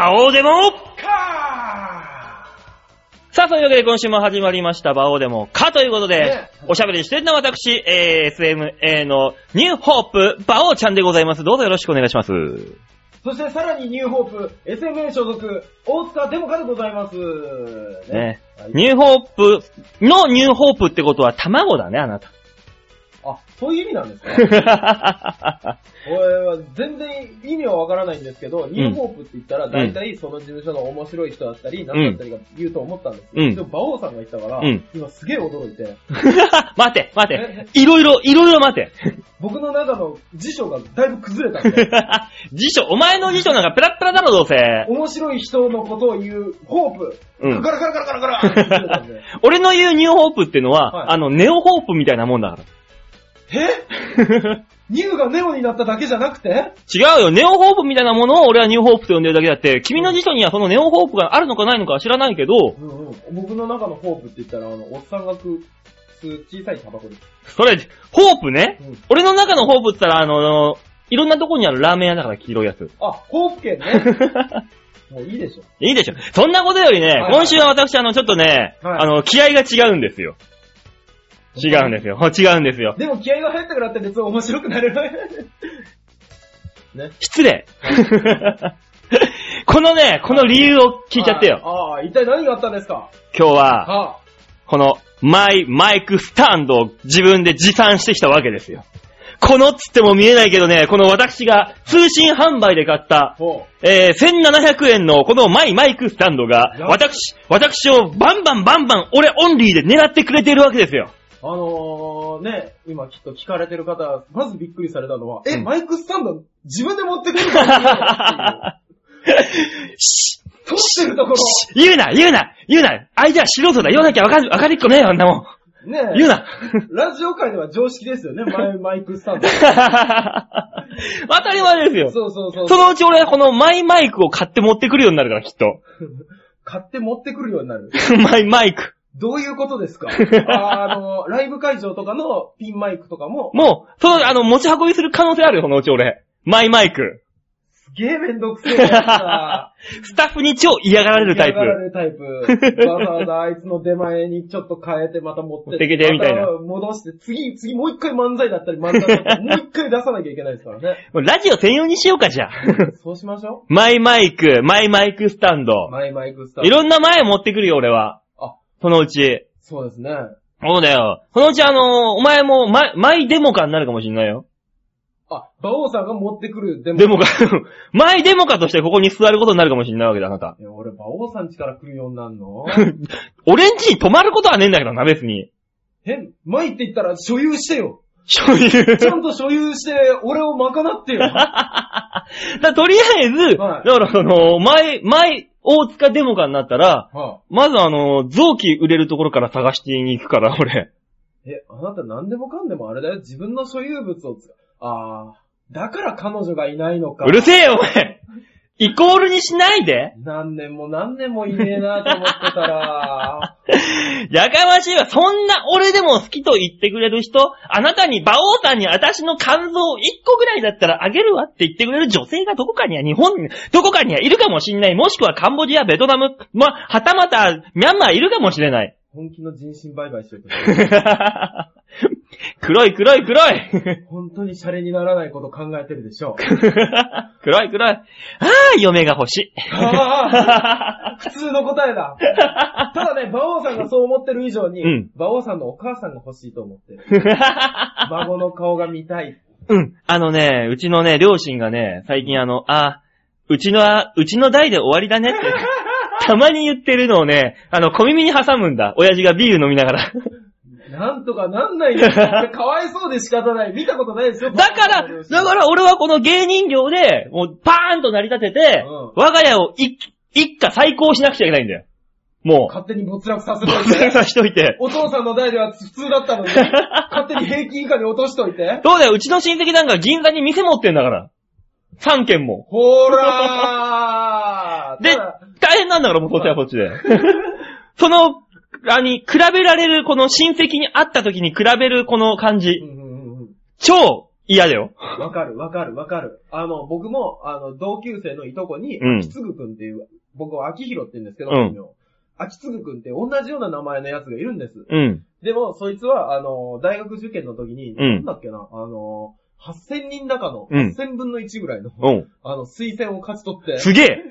バオデモかさあ、というわけで今週も始まりました、バオデモかということで、ねおしゃべりしてるのは私、えー、SMA のニューホープ、バオちゃんでございます。どうぞよろしくお願いします。そしてさらにニューホープ、SMA 所属、大塚デモカでございます。ねはいニューホープのニューホープってことは卵だね、あなた。あ、そういう意味なんですか？俺は全然意味はわからないんですけど、ニューホープって言ったら大体その事務所の面白い人だったり、何だったりが言うと思ったんですよ。うん。でも、馬王さんが言ったから、うん。今すげえ驚いて、待て、待て。いろいろ、いろいろ待て。僕の中の辞書がだいぶ崩れたんで、辞書、お前の辞書なんかペラッペラだろ、どうせ。面白い人のことを言う、ホープ、うん。ガラガラガラガラガラ俺の言うニューホープっていうのは、はい。あの、ネオホープみたいなもんだから。え？ニューがネオになっただけじゃなくて？違うよ。ネオホープみたいなものを俺はニューホープと呼んでるだけだって、君の辞書にはそのネオホープがあるのかないのかは知らないけど、うんうん、僕の中のホープって言ったら、あの、おっさんが吸う小さいタバコです。それ、ホープね。うん俺の中のホープって言ったら、あの、いろんなとこにあるラーメン屋だから黄色いやつ。あ、ホープ券ね。もういいでしょ。いいでしょ。そんなことよりね、いはい今週は私、あの、ちょっとね、はいあの、気合が違うんですよ。違うんですよ。違うんですよ。でも気合が入ったからって別に面白くなれない。ね。失礼。このね、この理由を聞いちゃってよ。ああ、一体何があったんですか？今日は、はこのマイマイクスタンドを自分で持参してきたわけですよ。このっつっても見えないけどね、この私が通信販売で買った、ほえー、1700円のこのマイマイクスタンドがや、私、私をバンバンバンバン俺オンリーで狙ってくれているわけですよ。う。あのー、ね、今きっと聞かれてる方、まずびっくりされたのは、え、うんマイクスタンド自分で持ってくるの し撮ってるところ。言うな、言うな、言うな。相手は素人だ。言わなきゃわかる、わかりっこねえよ、あんなもん。ね言うな。ラジオ界では常識ですよね、マイマイクスタンド。当たり前ですよ。そうそうそう。そのうち俺はこのマイマイクを買って持ってくるようになるから、きっと。買って持ってくるようになる。マイマイク。どういうことですか？あの、ライブ会場とかのピンマイクとかも、もう、その、あの、持ち運びする可能性あるよ、そのうち俺。マイマイク。すげえめんどくせえやつだ。スタッフに超嫌がられるタイプ嫌。がられるタイプ。わざわざあいつの出前にちょっと変えてまた持って持ってきてみたいなま戻して、次、次もう一回漫才だったり漫才だったり、もう一回出さなきゃいけないですからね。ラジオ専用にしようか、じゃあ。そうしましょマイマイク、マイマイクスタンう。ド。マイマイクスタンド。いろんな前持ってくるよ、俺は。あ、そのうち。そうですね。そうだよ。そのうちあの、お前もマイ、マイデモカになるかもしんないよ。あ、馬王さんが持ってくるデモ。デモカ、マイデモカとしてここに座ることになるかもしんないわけだ、あなた。いや、俺馬王さん家から来るようになるの？俺ん家に泊まることはねえんだけどな、別に。え、マイって言ったら所有してよ。そういう。ちゃんと所有して、俺を賄ってよ。だとりあえず、はいだからその、前、前、大塚デモカになったら、はあ、まずあの、臓器売れるところから探してに行くから、俺。え、あなた何でもかんでもあれだよ。自分の所有物を使う。ああ、だから彼女がいないのか。うるせえよ、お前イコールにしないで何年も何年もいねえなと思ってたら、やかましいわ。そんな俺でも好きと言ってくれる人、あなたに馬王さんに私の肝臓1個ぐらいだったらあげるわって言ってくれる女性がどこかには日本に、どこかにはいるかもしんない。もしくはカンボジア、ベトナム、ま、はたまたミャンマーいるかもしれない。本気の人身売買してる 黒い黒い黒い 本当にシャレにならないこと考えてるでしょう。黒い黒い。ああ、嫁が欲しい。ああ 普通の答えだ。ただね、馬王さんがそう思ってる以上に、うん馬王さんのお母さんが欲しいと思ってる。孫の顔が見たい。うん。あのね、うちのね、両親がね、最近あの、あ、うちのは、うちの代で終わりだねって、たまに言ってるのをね、あの、小耳に挟むんだ。親父がビール飲みながら。なんとかなんないよ。かわいそうで仕方ない。見たことないですよ。だから、だから俺はこの芸人業で、もうパーンと成り立てて、うん我が家を一一家再興しなくちゃいけないんだよ。も勝手に没落させう、とい忘れて。さしといて。お父さんの代では普通だったのに、勝手に平均以下に落としといて。そうだよ、うちの親戚なんか銀座に店持ってんだから。3軒も。ほらー で大変なんだから、もうそっちはそっちで。その、あに、比べられる、この親戚に会った時に比べるこの感じう。んうんうんうん超嫌だよ。わかる、わかる、わかる。あの、僕も、あの、同級生のいとこに、うん秋つぐくんっていう、僕は秋広って言うんですけど、うん本名秋つぐくんって同じような名前のやつがいるんです。うん。でも、そいつは、あの、大学受験の時に、うんなんだっけな、あの、8000人中のうん8000分の1ぐらいの、うん。あの、推薦を勝ち取って、すげえ。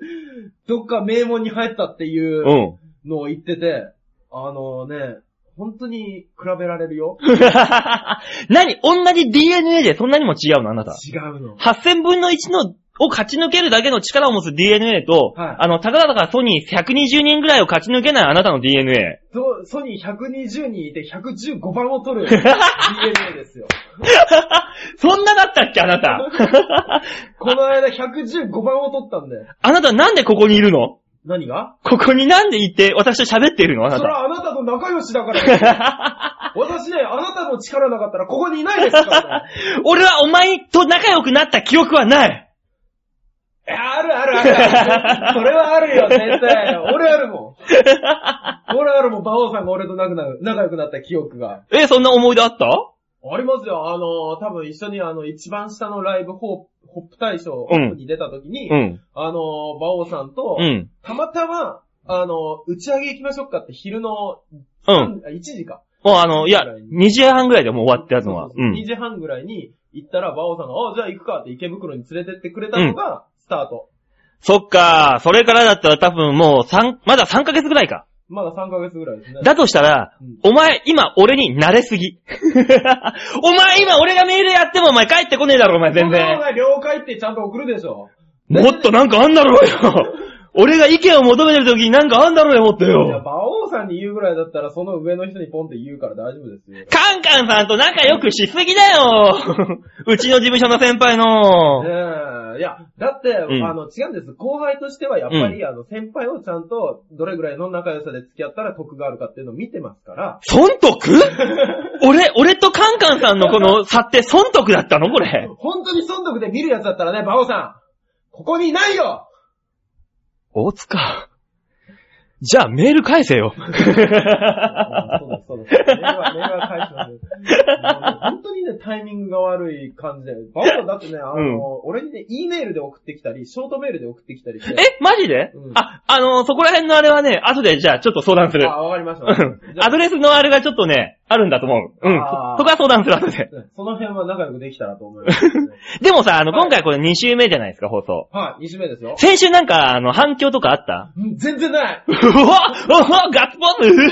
どっか名門に入ったっていううん。のを言ってて、あのね、本当に比べられるよ。何？同じ DNA でそんなにも違うの？あなた。違うの。8000分の1の、を勝ち抜けるだけの力を持つ DNA と、はいあの、たかだかソニー120人ぐらいを勝ち抜けないあなたの DNA。ソソニー120人いて115番を取る DNA ですよ。そんなだったっけ？あなた。この間115番を取ったんで。あなたなんでここにいるの？何が？ここになんでいて、私と喋っているの？あなそれた。はあなたと仲良しだからですよ私ね、あなたの力なかったらここにいないですからね。俺はお前と仲良くなった記憶はない。いやあるあるある。それはあるよ、絶対。俺あるもん。俺あるもん、馬王さんが俺と仲な仲良くなった記憶が。え、そんな思い出あった？ありますよ。あの、多分一緒にあの、一番下のライブホーホップ大賞うんに出た時に、うん。あの、馬王さんと、うん。たまたま、あの、打ち上げ行きましょうかって昼の、うん。あ1時か。もうあの、いや、2時半ぐらいでもう終わったやつのは。う2ん。時半ぐらいに行ったら、馬王さんが、あ、じゃあ行くかって池袋に連れてってくれたのが、スタート。そっか、それからだったら多分もう三、まだ3ヶ月ぐらいか。まだ3ヶ月ぐらいですね。だとしたら、うんお前、今、俺に慣れすぎ。お前、今、俺がメールやっても、お前帰ってこねえだろ、お前、全然の。が了解ってちゃんと送るでしょ。もっとなんかあんだろうよ。俺が意見を求めてる時になんかあんだろうよ、もっといや、よ。馬王さんに言うぐらいだったら、その上の人にポンって言うから大丈夫ですよ。カンカンさんと仲良くしすぎだよ。うちの事務所の先輩の。いや、だって、んあの、違うんです。後輩としては、やっぱり、あの、先輩をちゃんと、どれぐらいの仲良さで付き合ったら得があるかっていうのを見てますから。損得？俺、俺とカンカンさんのこの差って損得だったの？これ。本当に損得で見るやつだったらね、馬王さん、ここにいないよ大塚。じゃあメール返せよ。本当にね、タイミングが悪い感じで。馬王さんだってね、あの、うん俺にね、E メールで送ってきたり、ショートメールで送ってきたりして。え、マジで、うんあ、あのーそこら辺のあれはね、後でじゃあちょっと相談する。あ、わかりました。うんじゃアドレスのあれがちょっとね、あるんだと思う。うん。あーそこは相談する後で。あその辺は仲良くできたらと思います、ね。でもさ、あの、はい今回これ2週目じゃないですか、放送。はい、2週目ですよ。先週なんか、あの、反響とかあった？うん全然ないうわうわガッツポーズうわう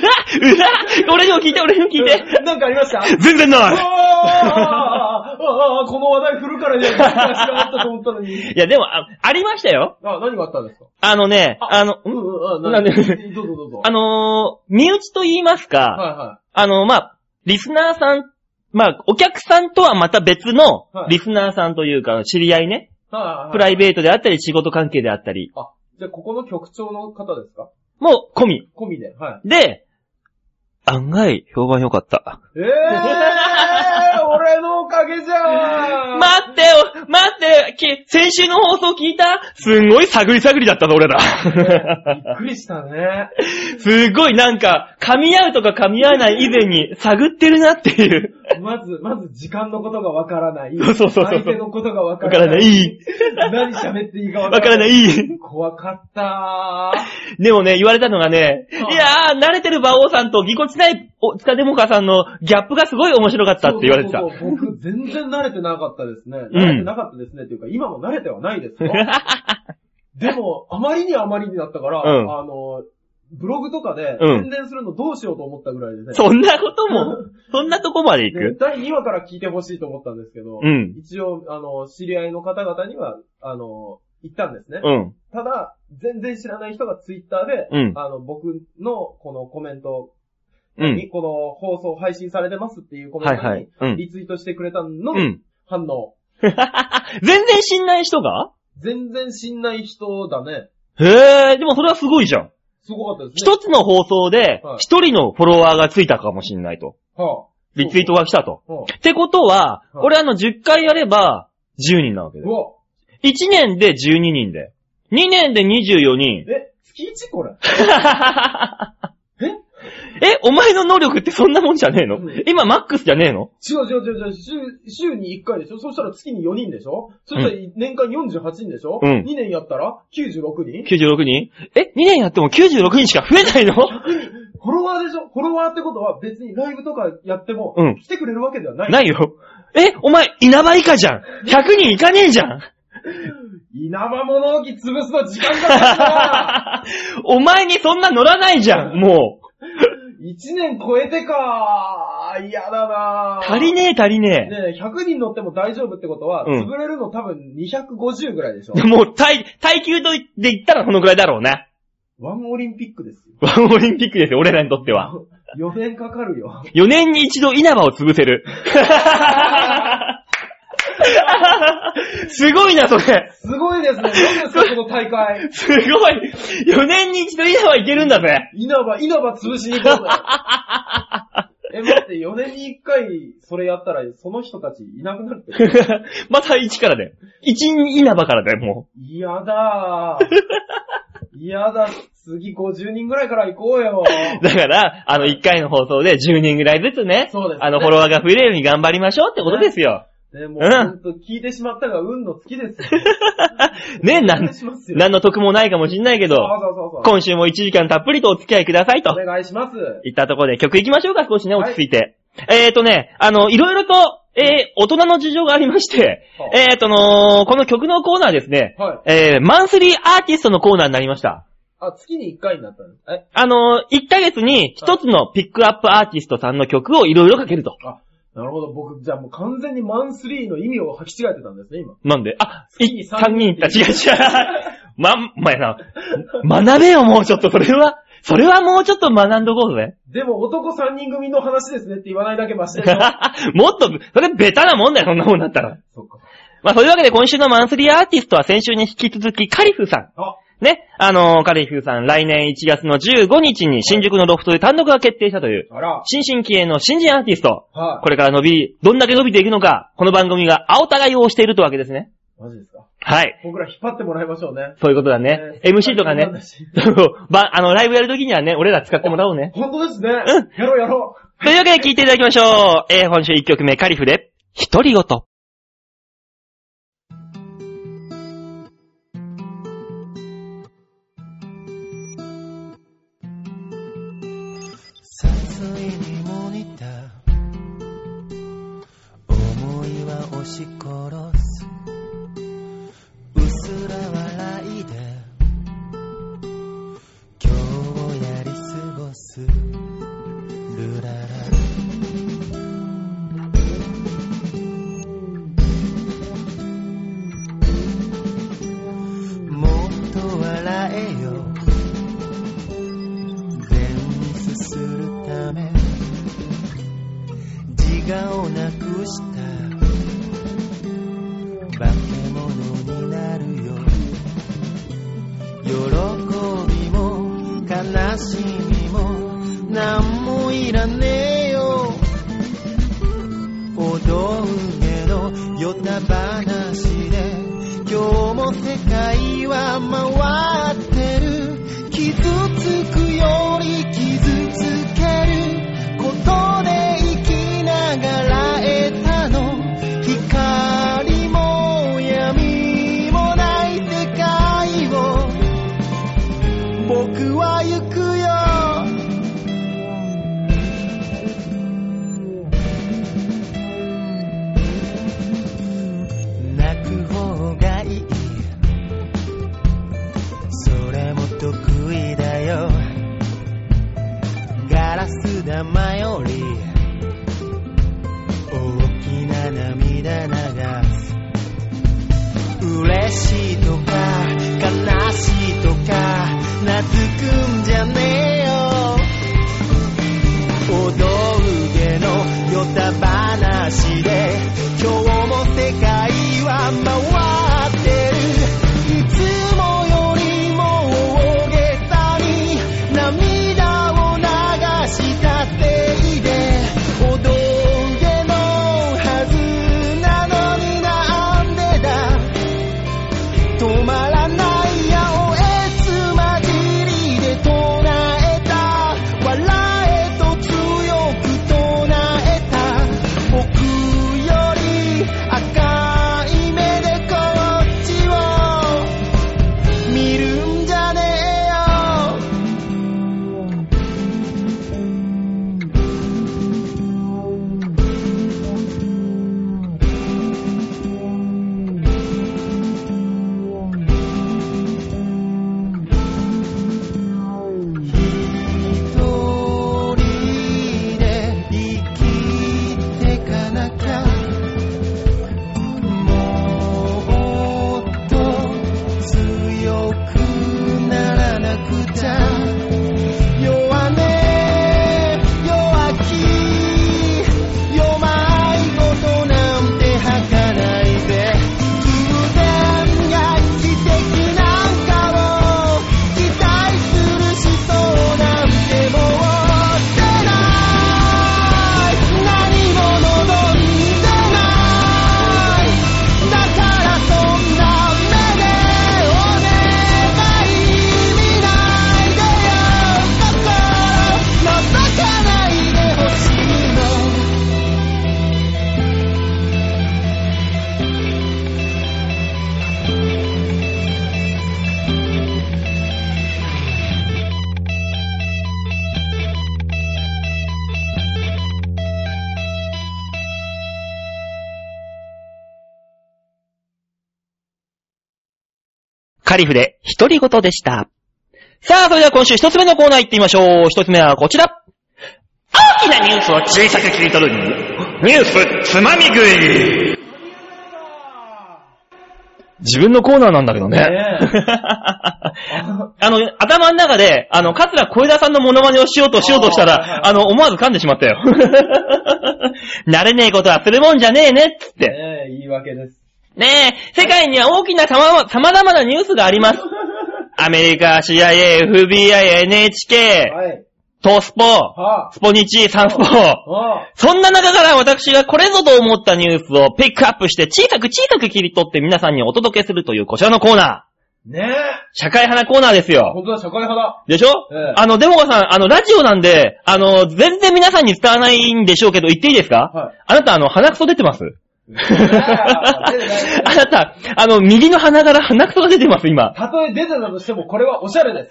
わ俺にも聞いて、俺にも聞いて。なんかありました？全然ないあーあーこの話題振るからね、話があったと思ったのに。いや、でもあ、ありましたよ。あ、何があったんですか？あのね、あの、うんんうん、なんで？どうぞどうぞ。あのー身内と言いますか、はいはあの、まあ、リスナーさん、まあ、お客さんとはまた別のはいリスナーさんというか、知り合いね、い。はいはいはい。プライベートであったり、仕事関係であったり、あ、じゃあここの局長の方ですか？もう込み。込みで。はい。で、案外、評判良かった。えー、俺のおかげじゃん待ってよ待ってき先週の放送聞いた？すんごい探り探りだったぞ、俺ら。びっくりしたね。すごいなんか、噛み合うとか噛み合わない以前に探ってるなっていう。まず、まず時間のことがわからない。そうそうそう相手のことがわかわかららな。ないい。何喋っていいかわわからないい。怖かったでもね、言われたのがね、はいいやー、慣れてる馬王さんとぎこちないお塚デモカさんのギャップがすごい面白かったって言われてた。そうそう僕、全然慣れてなかったですね。うん慣れてなかったですね。っていうか、今も慣れてはないですよ。でも、あまりにあまりになったから、うんあの、ブログとかでうん宣伝するのどうしようと思ったぐらいですね。そんなことも、そんなとこまで行く？で第2話から聞いてほしいと思ったんですけど、うん。一応、あの、知り合いの方々には、あの、言ったんですね。うん。ただ、全然知らない人がツイッターで、うんあの、僕のこのコメントうんに、。この放送配信されてますっていうコメントに。リツイートしてくれたののうん。反応。全然知んない人が？全然知んない人だね。へえ、でもそれはすごいじゃん。すごかったですね。一つの放送ではい、一人のフォロワーがついたかもしんないと。はリツイートが来たと。あ、はあ、ってことは、はい俺あの10回やれば10人なわけでう。わ、1年で12人で。2年で24人。え、月1これ？え？え、お前の能力ってそんなもんじゃねえの？うん。今マックスじゃねえの？違う違う違う。違う、週、週に1回でしょ？そしたら月に4人でしょ？そしたら年間48人でしょ？うん ?2 年やったら？96人 ?96 人？え、2年やっても96人しか増えないの？フォロワーでしょ？フォロワーってことは別にライブとかやってもうん、来てくれるわけではない。ないよ。え、お前、稲葉以下じゃん !100 人いかねえじゃん。稲葉物置潰すの時間がかか お前にそんな乗らないじゃんもう。るな1年超えてか嫌だな足りねえ足りねねえ、100人乗っても大丈夫ってことは、うん潰れるの多分250ぐらいでしょえ。もう、耐、耐久とで言ったらそのぐらいだろうな。ワンオリンピックですよ。ワンオリンピックですよ、俺らにとっては。4年かかるよ。4年に一度稲葉を潰せる。すごいな、それ。すごいですね。何ですか、この大会。すごい。4年に一度稲葉いけるんだぜ。稲葉、稲葉潰しに行こうぜ。え、待って、4年に1回それやったら、その人たちいなくなるって。また1からだよ。1稲葉からだよ、も嫌だー。嫌だ。次50人ぐらいから行こうよ。う。だから、あの1回の放送で10人ぐらいずつね、そうですねあのフォロワーが増えるように頑張りましょうってことですよ。ね、もううんほんと聞いてしまったが運の尽きですよ。ね、なんいしますよ。何の得もないかもしんないけど、そうそうそうそう。今週も1時間たっぷりとお付き合いくださいとお。願いします。いったところで曲行きましょうか、少しね、はい落ち着いて。えーとね、あの、いろいろと、えー、大人の事情がありまして、はえーとの、この曲のコーナーですね、はい。えー、マンスリーアーティストのコーナーになりました。あ、月に1回になったのえ、あの、1ヶ月に1つのピックアップアーティストさんの曲をいろいろかけると。なるほど。僕、じゃあもう完全にマンスリーの意味を履き違えてたんですね、今。なんで？あ、い三3人いった。違う違う。ま、まやな。学べよ、もうちょっと。それは、それはもうちょっと学んどこうぜ。でも男3人組の話ですねって言わないだけマシでしょ。もっと、それベタなもんだよ、そんなもんだったら。そっか。まあ、そういうわけで今週のマンスリーアーティストは先週に引き続きカリフさん。あ、ね。あのーカリフさん、来年1月の15日に新宿のロフトで単独が決定したという、あら。新進気鋭の新人アーティスト。はい。これから伸び、どんだけ伸びていくのか、この番組が青互いをしているとわけですね。マジですか？はい。僕ら引っ張ってもらいましょうね。そういうことだね。ね MC とかね。ば、あの、ライブやるときにはね、俺ら使ってもらおうね。本当ですね。うんやろうやろう。というわけで聞いていただきましょう。えー、今週1曲目、カリフで、独り言。殺年頃いらねえよ。お道芸のよた話で今日も世界は回る。ラカリフで独り言でした。さあ、それでは今週一つ目のコーナー行ってみましょう。一つ目はこちら。大きなニュースを小さく切り取るニュースつまみ食い。自分のコーナーなんだけどね。ね あの、頭の中で、あの、桂小枝さんのモノマネをしようとしようとしたら、あの、思わず噛んでしまったよ。慣れねえことはするもんじゃねえねっつって。ねえ、言い訳です。ねえ、世界には大きな様々なニュースがあります。アメリカ、CIA、FBI、NHK、はい。トスポ、はスポニチ、サンスポ。あ。はあ。そんな中から私がこれぞと思ったニュースをピックアップして小さく小さく切り取って皆さんにお届けするというこちらのコーナー。ねえ。社会派なコーナーですよ。本当だ、社会派だ。でしょ、ええあの、デモカさん、あの、ラジオなんで、あの、全然皆さんに伝わらないんでしょうけど、言っていいですか？はい。あなた、あの、鼻くそ出てます？あなた、あの、右の鼻から鼻くそが出てます、今。たとえ出てたとしても、これはおしゃれです。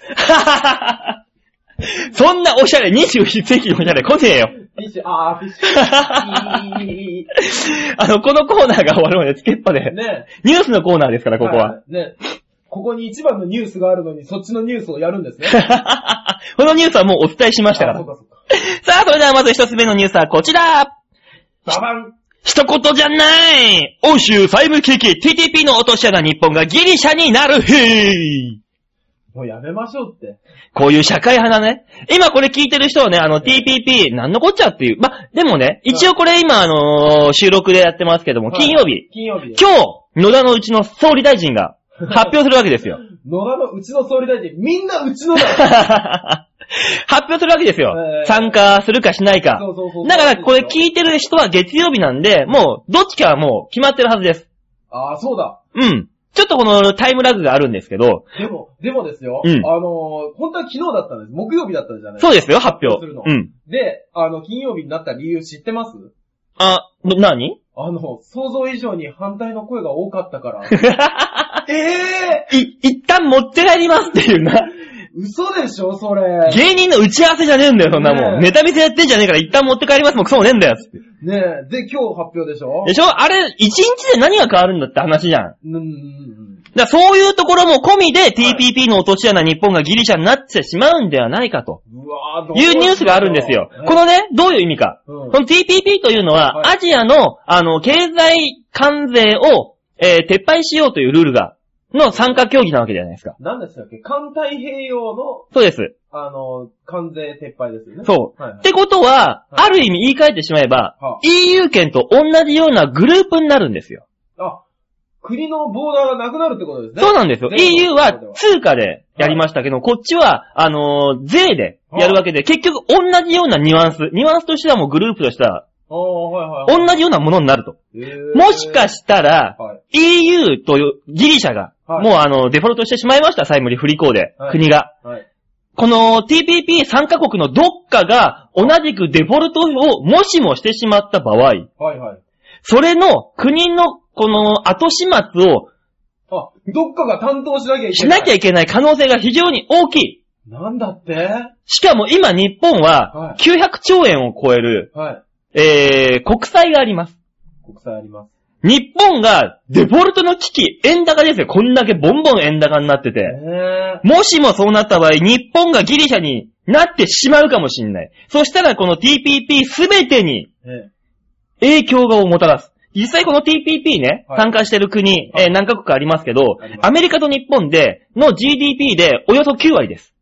そんなおしゃれ、21世紀のおしゃれ来ねえよ。あの、このコーナーが終わるまでつけっぱで、ねニュースのコーナーですから、ここは。い。ねここに一番のニュースがあるのに、そっちのニュースをやるんですね。このニュースはもうお伝えしましたからあ。かか。さあ、それではまず一つ目のニュースはこちら。ババン一言じゃない欧州債務危機 TTP の落とし穴日本がギリシャになる日もうやめましょうって。こういう社会派なね。今これ聞いてる人はね、あの TPP なんのこっちゃっていう。ま、でもね、一応これ今あのー収録でやってますけども、金曜日。金曜日。今日、野田のうちの総理大臣が発表するわけですよ。野田のうちの総理大臣、みんなうちのだ 発表するわけですよえ。ー参加するかしないかそうそうそう。だからこれ聞いてる人は月曜日なんで、もうどっちかはもう決まってるはずです。ああ、そうだ。うん。ちょっとこのタイムラグがあるんですけど、でも、でもですよ。うんあのー、本当は昨日だったんです。木曜日だったじゃないそうですよ、発表するの。うん。で、あの、金曜日になった理由知ってます？あ、な、何？あの、想像以上に反対の声が多かったから。ええい、一旦持って帰りますっていうな。ー、嘘でしょ、それ。芸人の打ち合わせじゃねえんだよ、そんなもん。ねえネタ見せやってんじゃねえから一旦持って帰りますもん、クソもねえんだよ。つってねえ、で、今日発表でしょ？でしょ？あれ、一日で何が変わるんだって話じゃん。うんうんうん。らそういうところも込みで TPP の落とし穴日本がギリシャになってしまうんではないかとうわーどういうニュースがあるんですよ。このね、どういう意味か。うんこの TPP というのは、はいアジアの、あの、経済関税を、えー撤廃しようというルールが、の参加協議なわけじゃないですか。何でしたっけ？環太平洋の、そうです。あの、関税撤廃ですよね。そう。はいはいってことは、ある意味言い換えてしまえば、は EU 圏と同じようなグループになるんですよ。あ、国のボーダーがなくなるってことですね。そうなんですよ。EU は通貨でやりましたけど、こっちは、あのー税でやるわけで、結局同じようなニュアンス、ニュアンスとしてはもうグループとしては、はいはいはい。同じようなものになると。もしかしたら、はい。EU というギリシャが、はいもうあの、デフォルトしてしまいました、債務不履行で、はい国が。はい。この TPP 参加国のどっかが同じくデフォルトをもしもしてしまった場合、はいはい。それの国のこの後始末をあ、どっかが担当しなきゃいけしない。なきゃいけない可能性が非常に大きい。なんだって？しかも今日本ははい900兆円を超える、はい。えー、国債があります。国債あります。日本がデフォルトの危機、円高ですよ。こんだけボンボン円高になってて。えもしもそうなった場合、日本がギリシャになってしまうかもしれない。そしたらこの TPP すべてにえ影響がをもたらす。実際この TPP ね、はい参加してる国、はいえー何カ国かありますけどありま、すアメリカと日本での GDP でおよそ9割です。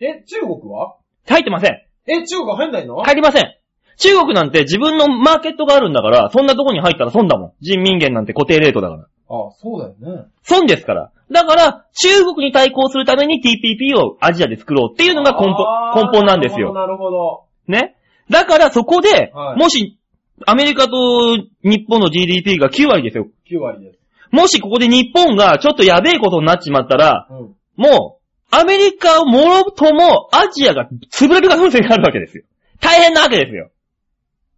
え、中国は？入ってません。え、中国入んないの？入りません。中国なんて自分のマーケットがあるんだから、そんなとこに入ったら損だもん。人民元なんて固定レートだから。あ、そうだよね。損ですから。だから、中国に対抗するために TPP をアジアで作ろうっていうのが根本、根本なんですよ。なるほど。ね。だからそこで、はいもし、アメリカと日本の GDP が9割ですよ。9割です。もしここで日本がちょっとやべえことになっちまったら、うん。もう、アメリカをもろともアジアが潰れる可能性があるわけですよ。大変なわけですよ。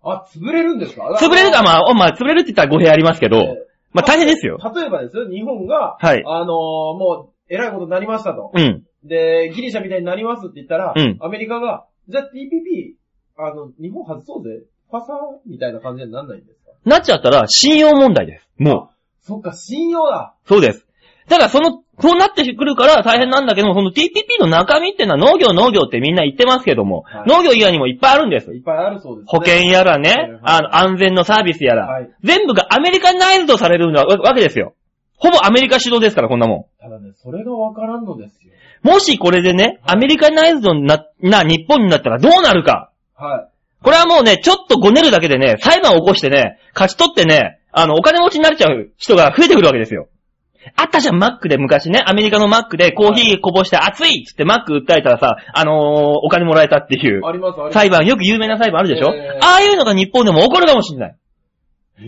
あ、潰れるんですか？潰れるか、まあ、まあ、潰れるって言ったら語弊ありますけど、えまあ大変ですよ。例えばですよ、日本が、はいあのーもう、偉いことになりましたと。うん。で、ギリシャみたいになりますって言ったら、うんアメリカが、じゃあ TPP、あの、日本外そうぜ。パサーみたいな感じになんないんですか？なっちゃったら信用問題です。もう。そっか、信用だ。そうです。ただそのそうなってくるから大変なんだけども、その TPP の中身ってのは農業農業ってみんな言ってますけども、はい農業以外にもいっぱいあるんです。いっぱいあるそうです、ね。保険やらね、はいはいあの、安全のサービスやら、はい全部がアメリカナイズドされるわわけですよ。ほぼアメリカ主導ですから、こんなもただね、それがわからんのですよ。ん。もしこれでね、アメリカナイズドにな、な日本になったらどうなるか。はこれはもうね、ちょっとごねるだけでね、裁判を起こしてね、勝ち取ってね、あの、お金持ちになっちゃう人が増えてくるわけですよ。あったじゃん、マックで昔ね、アメリカのマックでコーヒーこぼして熱いっつってマック訴えたらさ、あのーお金もらえたっていうい。あります、あります。裁判、よく有名な裁判あるでしょ、えーああいうのが日本でも起こるかもしれない。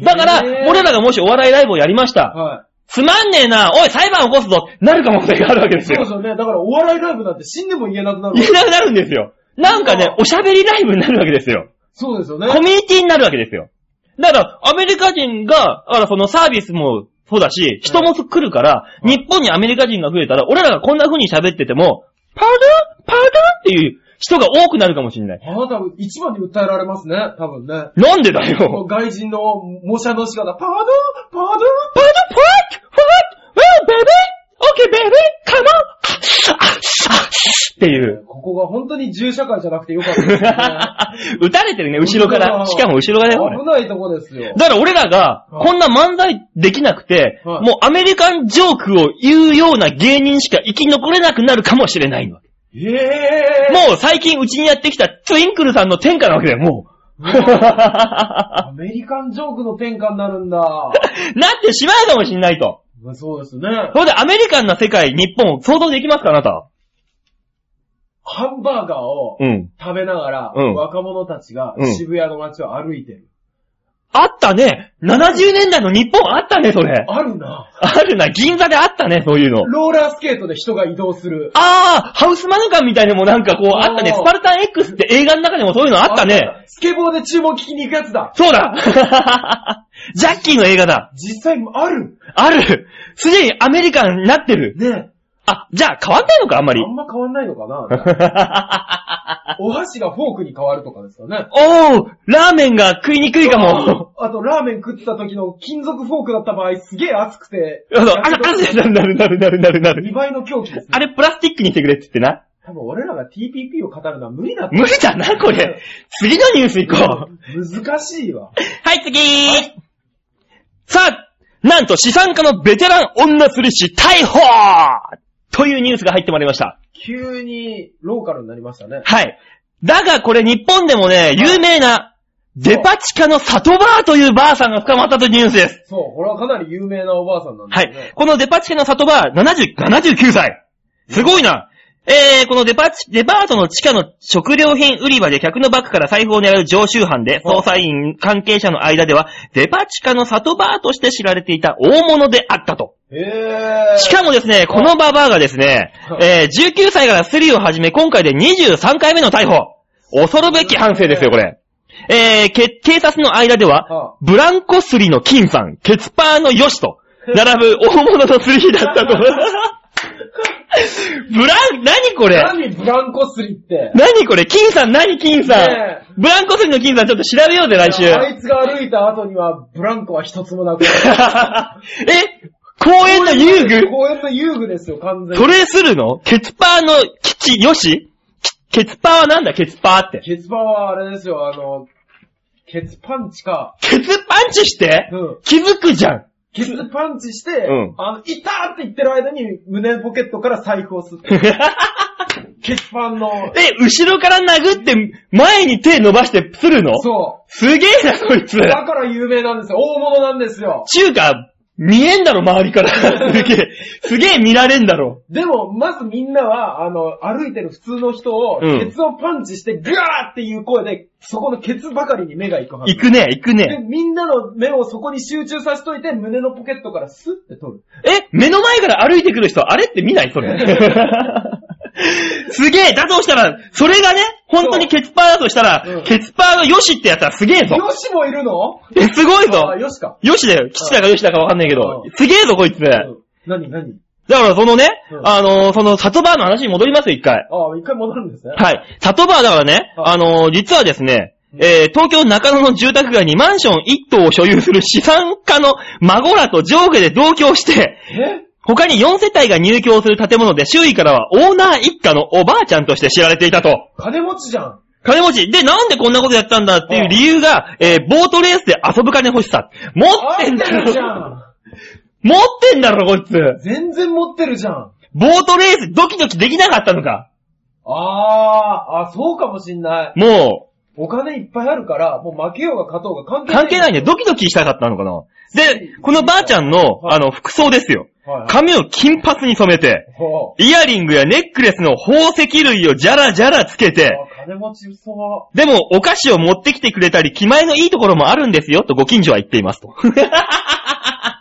だから、えー俺らがもしお笑いライブをやりました。はつまんねえな、おい、裁判起こすぞなる可能性があるわけでい。すよ。そうですよね。だからお笑いライブなんて死んでも言えなくなる。言えなくなるんですよ。なんかね、おしゃべりライブになるわけですよ。そうですよね。コミュニティになるわけですよ。だから、アメリカ人が、だからそのサービスもそうだし、人も来るから、はい日本にアメリカ人が増えたら、俺らがこんな風に喋ってても、パードゥパードゥっていう人が多くなるかもしれない。あなた一番に訴えられますね。多分ね。なんでだよ。外人の模写の仕方、パードゥパードゥパードゥパッファッウェベベ？オッケーベベ？カモン？っていう。ここが本当に銃社会じゃなくてよかったですね。撃たれてるね、後ろから。しかも後ろ側だよ、これ危ないとこですよ。だから俺らが、はいこんな漫才できなくて、はいもうアメリカンジョークを言うような芸人しか生き残れなくなるかもしれないの。ええもう最近うちにやってきたツインクルさんの天下なわけだよ、もう。アメリカンジョークの転換になるんだ。なってしまうかもしれないと。そうですね。それでアメリカンな世界、日本を想像できますか、あなた？ハンバーガーをうん。食べながら、うん若者たちがうん渋谷の街を歩いてる。あったね。70年代の日本あったね、それ。あるな。あるな、銀座であったね、そういうの。ローラースケートで人が移動する。あー、ハウスマヌカンみたいにもなんかこうあったね。スパルタン X って映画の中でもそういうのあったね。スケボーで注文聞きに行くやつだ。そうだ ジャッキーの映画だ実際ある。あるすでにアメリカンになってるねあ、じゃあ変わんないのか、あんまりあ。んま変わんないのかな お箸がフォークに変わるとかですかね。おーラーメンが食いにくいかも。あと、ラーメン食ってた時の金属フォークだった場合、すげえ熱くて、あの、あら、あら、なるなるなるなるなる。2倍の狂気ですね。あれプラスチックにしてくれって言ってな。多分俺らが TPP を語るのは無理だ。無理だな、これ。次のニュース行こう。難しいわ。はい、次さあ、なんと資産家のベテラン女釣り師逮捕というニュースが入ってまいりました。急にローカルになりましたね。はい。だがこれ日本でもね、有名な、デパ地下の里バーというバーさんが捕まったというニュースです。そう、これはかなり有名なおばあさんなんではいすね。。このデパ地下の里バー、70、79歳。すごいな。えー、このデパ地、デパートの地下の食料品売り場で客のバッグから財布を狙う常習犯で、捜査員関係者の間では、デパ地下の里バーとして知られていた大物であったと。へー。しかもですね、このババアがですね、えー、19歳からスリを始め、今回で23回目の逮捕。恐るべき反省ですよ、これ。えー、け警察の間ではは、ブランコスリの金さん、ケツパーのヨシと、並ぶ大物の釣りだったと。ブラン、何これ？何ブランコスリって？何これ？金さん何金さん、ねえブランコスリの金さんちょっと調べようぜ、来週。あいつが歩いた後には、ブランコは一つもなく。え公園の遊具？公園の遊具ですよ、完全に。それするの？ケツパーの吉、よしケツパーはなんだ？ケツパーって。ケツパンはあれですよ、あの、ケツパンチか。ケツパンチして、うん。気づくじゃん。ケツパンチして、うんあの、いたーって言ってる間に胸ポケットから財布を吸って。ケツパンの、え、後ろから殴って、前に手伸ばしてするの？そすげえな、こいつう。。だから有名なんですよ。大物なんですよ。中華、見えんだろ、周りから。すげえ、すげえ見られんだろ。でも、まずみんなは、あの、歩いてる普通の人を、うんケツをパンチして、グワーっていう声で、そこのケツばかりに目が行くはず。行くね、行くで、ね。みんなの目をそこに集中させといて、胸のポケットからスッて取る。え、目の前から歩いてくる人、あれって見ないそれ。すげえ、だとしたら、それがね、本当にケツパーだとしたら、うんケツパーのヨシってやつはすげえぞ。よしもいるの？え、すごいぞあ、。よしか。ヨシだよ。吉だかヨシだかわかんないけどう。すげえぞ、こいつ。だうん何何？からそのねう、んあのー、その、里バーの話に戻りますよ、一回。あ、一回戻るんですね。はい。里バーだからね、はいあのー、実はですね、えー、東京中野の住宅街にマンション一棟を所有する資産家の孫らと上下で同居して、え？他に4世帯が入居する建物で周囲からはオーナー一家のおばあちゃんとして知られていたと。金持ちじゃん。金持ち。で、なんでこんなことやったんだっていう理由が、えーボートレースで遊ぶ金欲しさ。持ってんだあるじゃろ。ん。持ってんだろ、こいつ。全然持ってるじゃん。ボートレースドキドキできなかったのか。あー、あ、そうかもしんない。もお金いっぱいあるから、もう負けようが勝とうが関う、係ない。関係ないね。ドキドキしたかったのかな。で、このばあちゃんの、はいあの、服装ですよ。はいはい。髪を金髪に染めて、イヤリングやネックレスの宝石類をジャラジャラつけて、あ金持ちそでもお菓子を持ってきてくれたり、気前のいいところもあるんですよ、とご近所は言っていますと。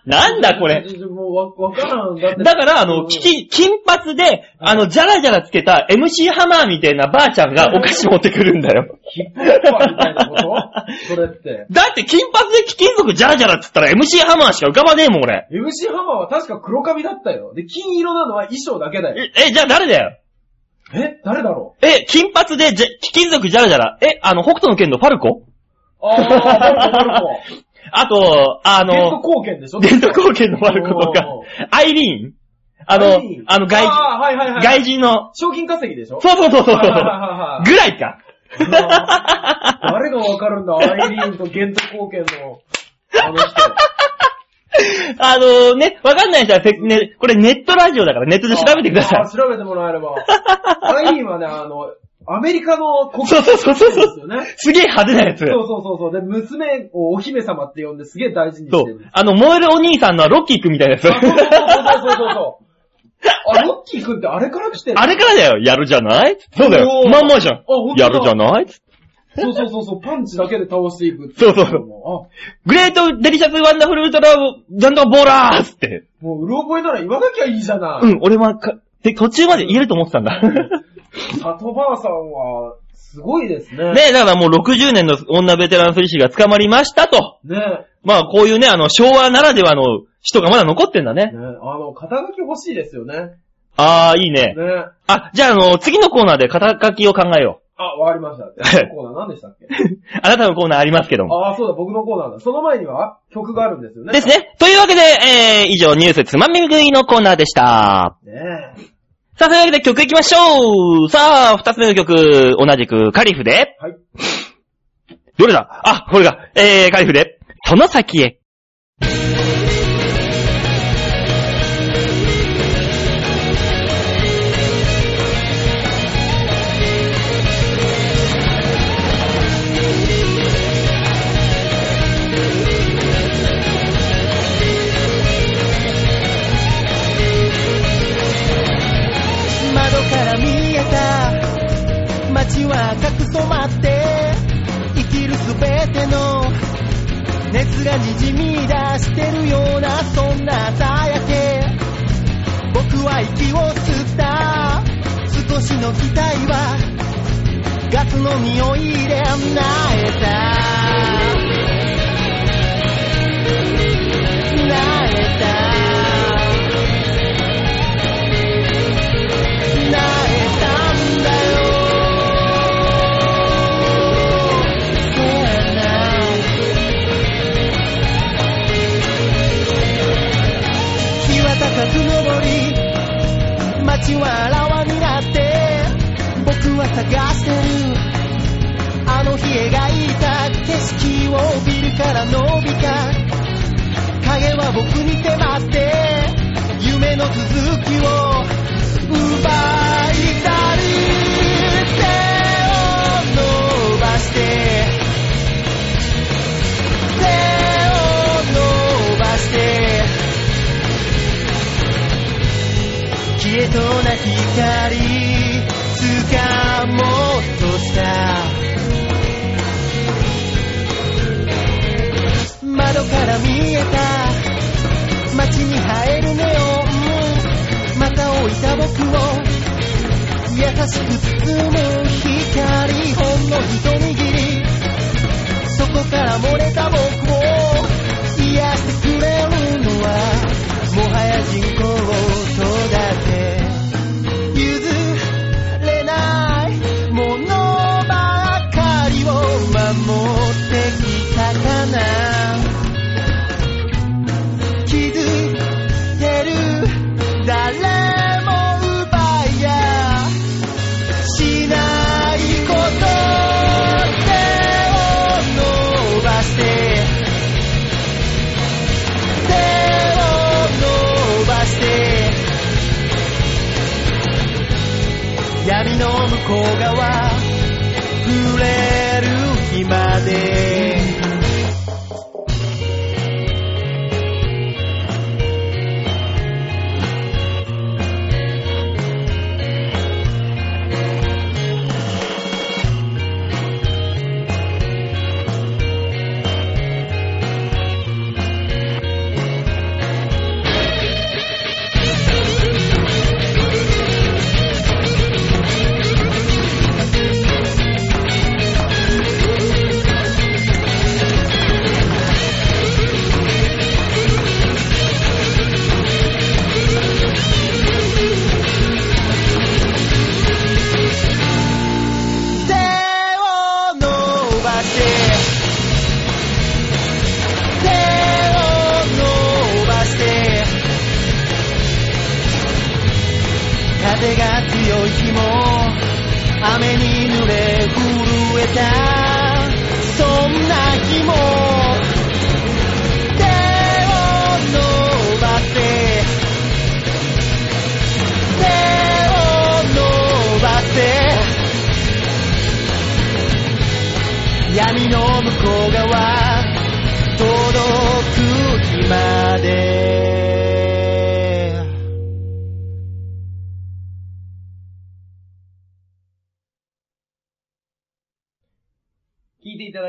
なんだこれ？もうわ、わからん。だって。だから、あの、き金髪で、あの、ジャラジャラつけた MC ハマーみたいなばあちゃんがお菓子持ってくるんだよ。ヒップホッパーみたいなことそれって。だって金髪で貴金属ジャラジャラっつったら MC ハマーしか浮かばねえもん、俺。MC ハマーは確か黒髪だったよ。で、金色なのは衣装だけだよ。え、えじゃあ誰だよ？え？誰だろえ、金髪でじゃ貴金属ジャラジャラ。え、あの、北斗の剣のファルコ？うあー、ファルコ、ルコ。あと、あ伝統の、貢献でしょ？伝統貢献のファルコとかアイリーンあのあの外、あーはいはいはい。外人の、賞金稼ぎでしょ？そうそうそうそう。ぐらいか。誰がわかるんだ？アイリーンと伝統貢献の、あの人。あのね、わかんない人はせ、ね、これネットラジオだからネットで調べてください。あ調べてもらえれば。アイリーンはね、あの、アメリカの国 そうそうそうそうですよね。すげえ派手なやつ。そうそうそうそう。で、娘をお姫様って呼んですげえ大事にそしてる。う。あの、燃えるお兄さんのロッキーくんみたいなやつ。あそうそうそうそうそうそう。あ、ロッキーくんってあれから来てるあれからだよ。やるじゃない？そうだよまんまじゃん。本当だやるじゃない？そうそうそうそう、パンチだけで倒していくっていそうそうそうグレートデリシャスワンダフルウルトラジャンドボーラーっつって。あ、もう、うろ覚えなら言わなきゃいいじゃない。うん、俺はか、で、途中まで言えると思ってたんだ。里ばあさんは、すごいですね。ねだからもう60年の女ベテランスリ師が捕まりましたと。ねまあこういうね、あの、昭和ならではの人がまだ残ってんだねね。あの、肩書き欲しいですよね。あー、いいね。ねあ、じゃああの、次のコーナーで肩書きを考えよあ、わかりました。コーナー何でしたっけ？う。あなたのコーナーありますけども。ああ、そうだ、僕のコーナーだ。その前には曲があるんですよね。です。ね。というわけで、えー、以上ニュースつまみ食いのコーナーでした。ねさあ、というわけで曲いきましょうさあ、二つ目の曲、同じくカリフで、はい。どれだ？あ、これが、えー、カリフで、その先へ。街は赤く染まって生きるすべての熱がにじみ出してるようなそんな朝焼け。僕は息を吸った。少しの期待はガスの匂いで萎えた。高く昇り街はあらわになって僕は探してる。あの日描いた景色をビルから伸びた。影は僕に迫って夢の続きを奪い去る手を伸ばして。消えそうな光掴もうとした窓から見えた街に映えるネオンまた置いた僕を優しく包む光ほんの一握りそこから漏れた僕を癒してくれるのはもはや人工育て。きた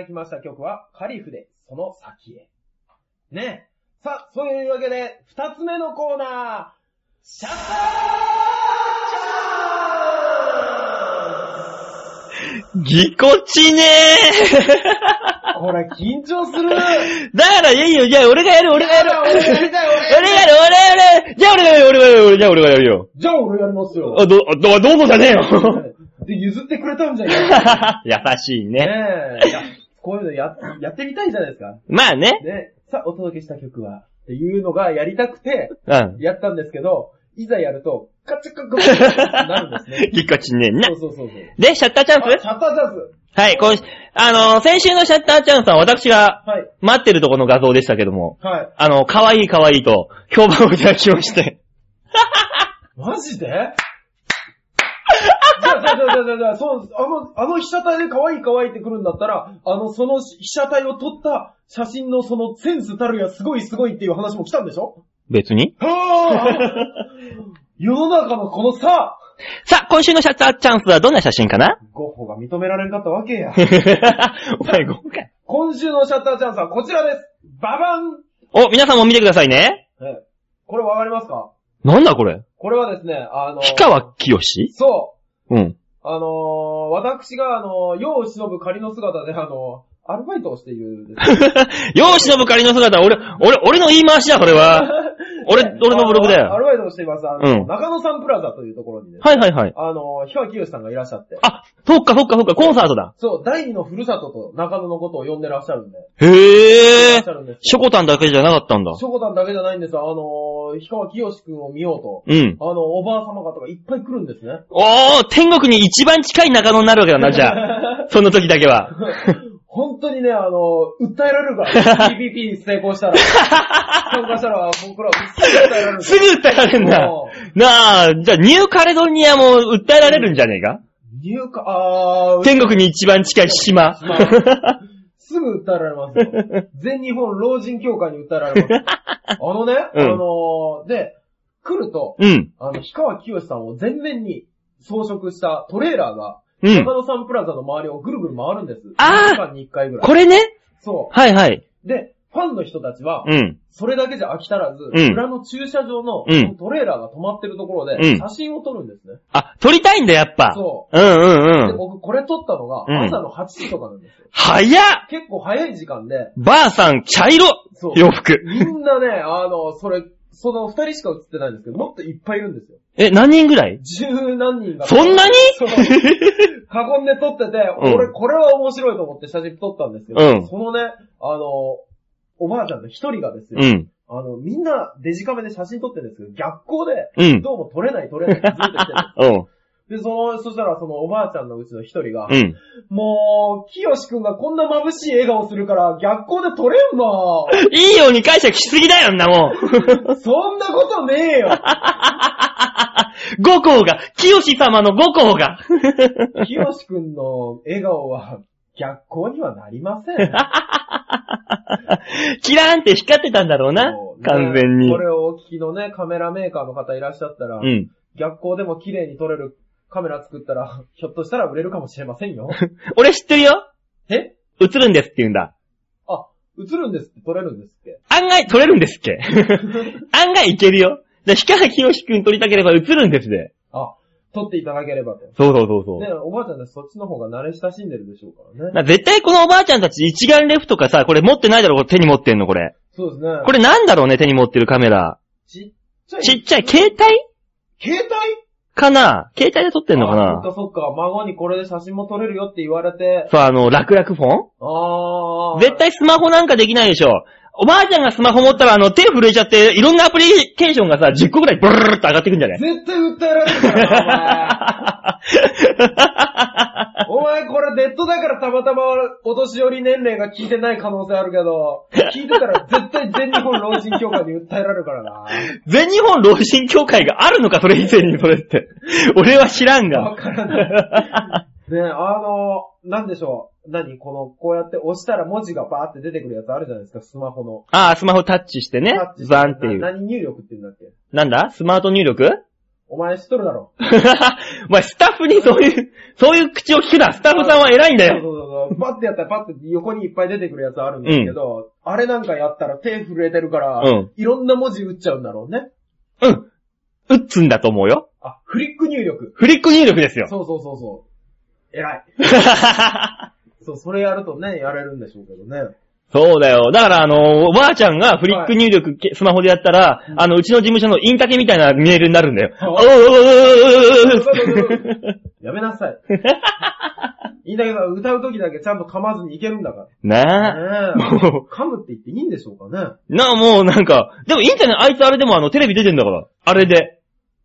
だきました曲は、カリフで、その先へ。ね。さあ、そういうわけで、二つ目のコーナー、シャッタぎこちねーこれ緊張するーだからいいよ、じゃあ俺がやる、俺がやる。俺やりたい、俺俺がやる、俺がやる。じゃあ俺がやる、俺がやる、じゃあ俺がやるよ。じゃあ俺やりますよ。あ、ど、ど、どうぞじゃねえよ。で、譲ってくれたんじゃん。ね 優しいね。え。こういうのや、やってみたいじゃないですか。まあね。ね。さあ、お届けした曲は、っていうのがやりたくて、うん。やったんですけど、いざやると、カチャカカカチャってなるんですね。ぎこちねえなそ。うそうそうそう。で、シャッターチャンあ、シャッスターチャンス。はい、今週、あのー先週のシャッターチャンスは私がはい。待ってるとこの画像でしたけども、はい。あの、可愛い可愛いと評判をいただきまして。マジで？そう、あの、あの被写体で可愛い可愛いって来るんだったら、あの、その被写体を撮った写真のそのセンスたるやすごいすごいっていう話も来たんでしょ？別に。はぁ世の中のこの差さあ、今週のシャッターチャンスはどんな写真かな？ゴッホが認められんかったわけや。お前豪華。今週のシャッターチャンスはこちらです。ババン。お、皆さんも見てくださいね。え。これわかりますか？なんだこれ？これはですね、あのー氷川きよし？そう。うん。あのー私があのー世を忍ぶ仮の姿であのーアルバイトをしているんです。よーしのぶかりの姿、俺、俺、俺の言い回しだ、これは。俺、俺のブログだよ。アルバイトをしています。あの、うん中野サンプラザというところにね、はいはいはい。あのー、ひわきよしさんがいらっしゃって。あ、そっかそっかそっか、コンサートだ。そう、第二のふるさとと中野のことを呼んでらっしゃるんで。へいらえっしゃ。るんですショコタンだけじゃなかったんだ。ショコタンだけじゃないんですよ。あのー、氷川きよしくんを見ようと。うん。あの、おばあ様方がいっぱい来るんですね。おー、天国に一番近い中野になるわけだな、じゃあ。その時だけは。本当にね、あの、訴えられるから。PPP 成功したら。参加したら、僕らすぐ訴えられる。すぐ訴えられるんだ。もなあ、じゃあニューカレドニアも訴えられるんじゃねえか？う入荷、あー、天国に一番近い島。島すぐ訴えられますよ。全日本老人協会に訴えられます。あのね、うんあのーで、来ると、うん。あの、氷川きよしさんを全面に装飾したトレーラーが、うん中。野サンプラザの周りをぐるぐる回るんです。あー1時間に1回ぐらい。これね？そはいはい。う。で、ファンの人たちは、うん。それだけじゃ飽き足らず、うん裏の駐車場のうんトレーラーが止まってるところで、うん写真を撮るんですね。あ、撮りたいんだ、やっぱ。そう。うんうんで、うん。僕これ撮ったのがうん朝の8時とかなんですよ。早っ結構早い時間で、ばあさん、茶色そう。洋服。みんなね、あの、それ、その二人しか写ってないんですけど、もっといっぱいいるんですよ。え、何人ぐらい？十何人が。そんなに？そう。囲んで撮ってて、うん俺これは面白いと思って写真撮ったんですけど、うんそのね、あの、おばあちゃんの一人がですよ、うん。あの、みんなデジカメで写真撮ってるんですけど、逆光で、うん。どうも撮れない撮れないってずっと言ってるん うん。でその、そしたらそのおばあちゃんのうちの一人が、うん。もう、きよしくんがこんな眩しい笑顔するから逆光で撮れんな いいように解釈しすぎだよ、んなもん。そんなことねえよ五校が、清様の五校が。きよしくんの笑顔は逆光にはなりません。キラーンって光ってたんだろうなもう。ね完全にこ。れをお聞きのね、カメラメーカーの方いらっしゃったら、うん。逆光でも綺麗に撮れるカメラ作ったら、ひょっとしたら売れるかもしれませんよ。俺知ってるよ。え？映るんですって言うんだ。あ、映るんですって撮れるんですって。案外撮れるんですっけ 案外いけるよ。で、氷川きよしくん撮りたければ映るんですで。あ、撮っていただければと。そうそうそうそう。ねおばあちゃんたちそっちの方が慣れ親しんでるでしょうからね。な絶対このおばあちゃんたち一眼レフとかさ、これ持ってないだろ、手に持ってんの、これ。そうですね。これなんだろうね、手に持ってるカメラ。ちっちゃい。ちっちゃい、携帯？携帯？かな？携帯で撮ってんのかな？そっかそっか、孫にこれで写真も撮れるよって言われて。そう、あの、楽々フォン？ああ。絶対スマホなんかできないでしょ。おばあちゃんがスマホ持ったら、あの、手震えちゃって、いろんなアプリケーションがさ、10個ぐらいブルルルって上がってくんじゃない絶対訴えられるから、お前。お前これネットだからたまたまお年寄り年齢が聞いてない可能性あるけど、聞いてたら絶対全日本老人協会に訴えられるからな。全日本老人協会があるのか、それ以前にそれって。俺は知らんが。わからない。ねあの、なんでしょう。何この、こうやって押したら文字がバーって出てくるやつあるじゃないですか、スマホの。ああ、スマホタッチしてね。タッチバンっていう何入力って言うんだっけ？なんだ？スマート入力？お前知っとるだろ。お前スタッフにそういう、そういう口を聞くな。スタッフさんは偉いんだよ。そうそうそう。パッてやったらパッて横にいっぱい出てくるやつあるんですけど、あれなんかやったら手震えてるから、うんいろんな文字打っちゃうんだろうね。うん。打つんだと思うよ。あ、フリック入力。フリック入力ですよ。そうそうそうそう。偉い。そう、それやるとね、やれるんでしょうけどね。そうだよ。だから、あの、おばあちゃんがフリック入力、スマホでやったら、あの、うちの事務所のインタケみたいなメールになるんだよ。おーやめなさい。インタケさん、歌う時だけちゃんと噛まずにいけるんだから。なあ。もう。噛むって言っていいんでしょうかね。なあ、もうなんか、でもいいんじゃないあいつあれでもあの、テレビ出てんだから。あれで。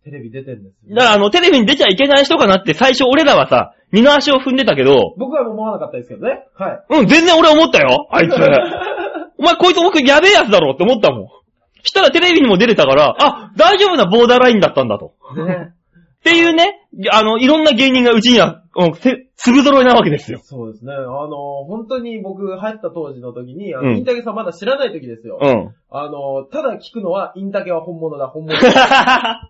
テレビ出てんですよ。だからあの、テレビに出ちゃいけない人かなって最初俺らはさ、二の足を踏んでたけど、僕は思わなかったですけどね。はい。うん、全然俺思ったよ、あいつ。お前こいつ僕やべえやつだろって思ったもん。したらテレビにも出れたから、あ、大丈夫なボーダーラインだったんだと。ね。っていうね、あの、いろんな芸人がうちには、うん、せ、粒揃いなわけですよ。そうですね。あの、本当に僕入った当時の時に、あの、インタケさんまだ知らない時ですよ。うん。あの、ただ聞くのは、インタケは本物だ、本物だ。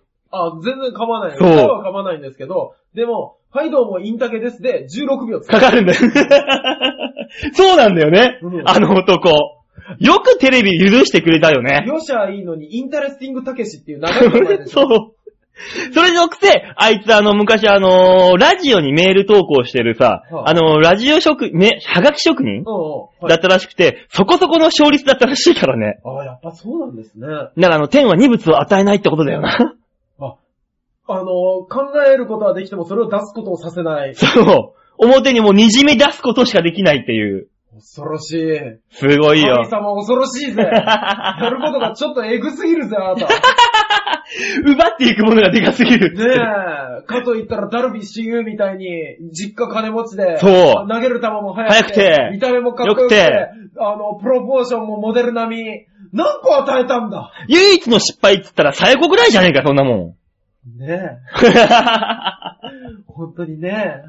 あ、全然噛まない。そう歌は噛まないんですけど、でも、はいどうもインタケですで16秒使う。かかるんだよ。そうなんだよね。うんあの男。よくテレビ許してくれたよね。よしゃいいのに、インタレスティングたけしっていう長い名前でし そょ。う。それのくせ、あいつあの、昔あのーラジオにメール投稿してるさ、はああのーラジオ職、ね、はがき職人うんうん。はいだったらしくて、そこそこの勝率だったらしいからね。ああ、やっぱそうなんですね。だからあの、天は二物を与えないってことだよな。あの、考えることはできてもそれを出すことをさせない。そう。表にもう滲み出すことしかできないっていう。恐ろしい。すごいよ神。様恐ろしいぜ。やることがちょっとエグすぎるぜ、あなた。奪っていくものがでかすぎる。ねえ。かと言ったらダルビッシュ有みたいに、実家金持ちで、そう投げる球も速くて、速くて見た目もかっこよくて、あの、プロポーションもモデル並み、何個与えたんだ？唯一の失敗って言ったら最高ぐらいじゃねえか、そんなもん。ねえ。本当にね。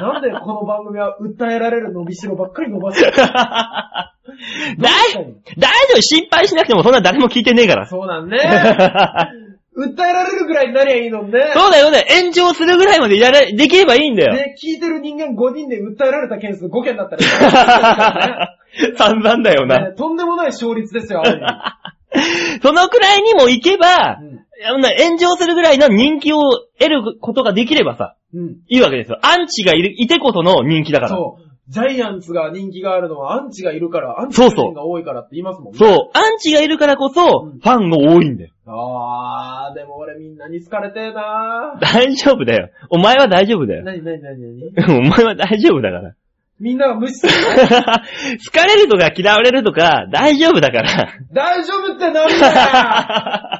なんでこの番組は訴えられる伸びしろばっかり伸ばしてる大、大丈夫、心配しなくてもそんな誰も聞いてねえから。そうなんね。訴えられるぐらいになりゃいいのにね。そうだよね。炎上するぐらいまでやれ、できればいいんだよ。ね、聞いてる人間5人で訴えられた件数5件だったら、散々だよな。ね、とんでもない勝率ですよ、ある意味そのくらいにも行けば、うんあの炎上するぐらいの人気を得ることができればさ、うん。いいわけですよ。アンチがいる、いてこその人気だから。そう。ジャイアンツが人気があるのはアンチがいるから、アンチそうそうが多いからって言いますもんね。そう。アンチがいるからこそ、うんファンが多いんだよ。あー、でも俺みんなに好かれてえな 大丈夫だよ。お前は大丈夫だよ。なになになになにお前は大丈夫だから。みんなが無視する？好かれるとか嫌われるとか、大丈夫だから。大丈夫ってなんだよ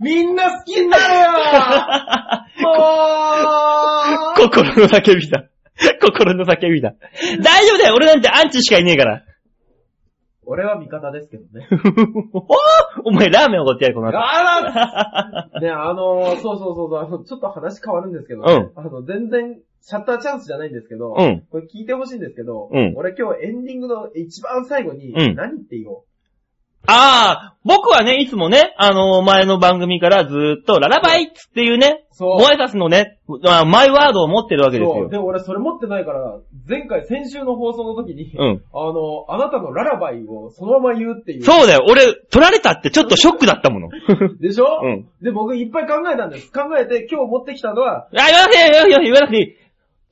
みんな好きになれよ もう心の叫びだ。心の叫びだ。大丈夫だよ。俺なんてアンチしかいねえから。俺は味方ですけどね。おお前ラーメンおごってやる、この後。あらね、あのー、そうそうそうそう、あの、ちょっと話変わるんですけど、うんあの、全然、シャッターチャンスじゃないんですけど、うん。これ聞いてほしいんですけど、うん俺今日エンディングの一番最後に、うん何って言おう。ああ、僕はね、いつもね、あの前の番組からずーっと、ララバイっていうね、そうご挨拶のね、あマイワードを持ってるわけですそう。よ。で、俺それ持ってないから、前回、先週の放送の時に、うん。あの、あなたのララバイをそのまま言うっていう。そうだよ、俺、取られたってちょっとショックだったもの。でしょ？うん。で、僕いっぱい考えたんです。考えて今日持ってきたのは、あ、言わなくていい、言わなくていい、言わなくていい。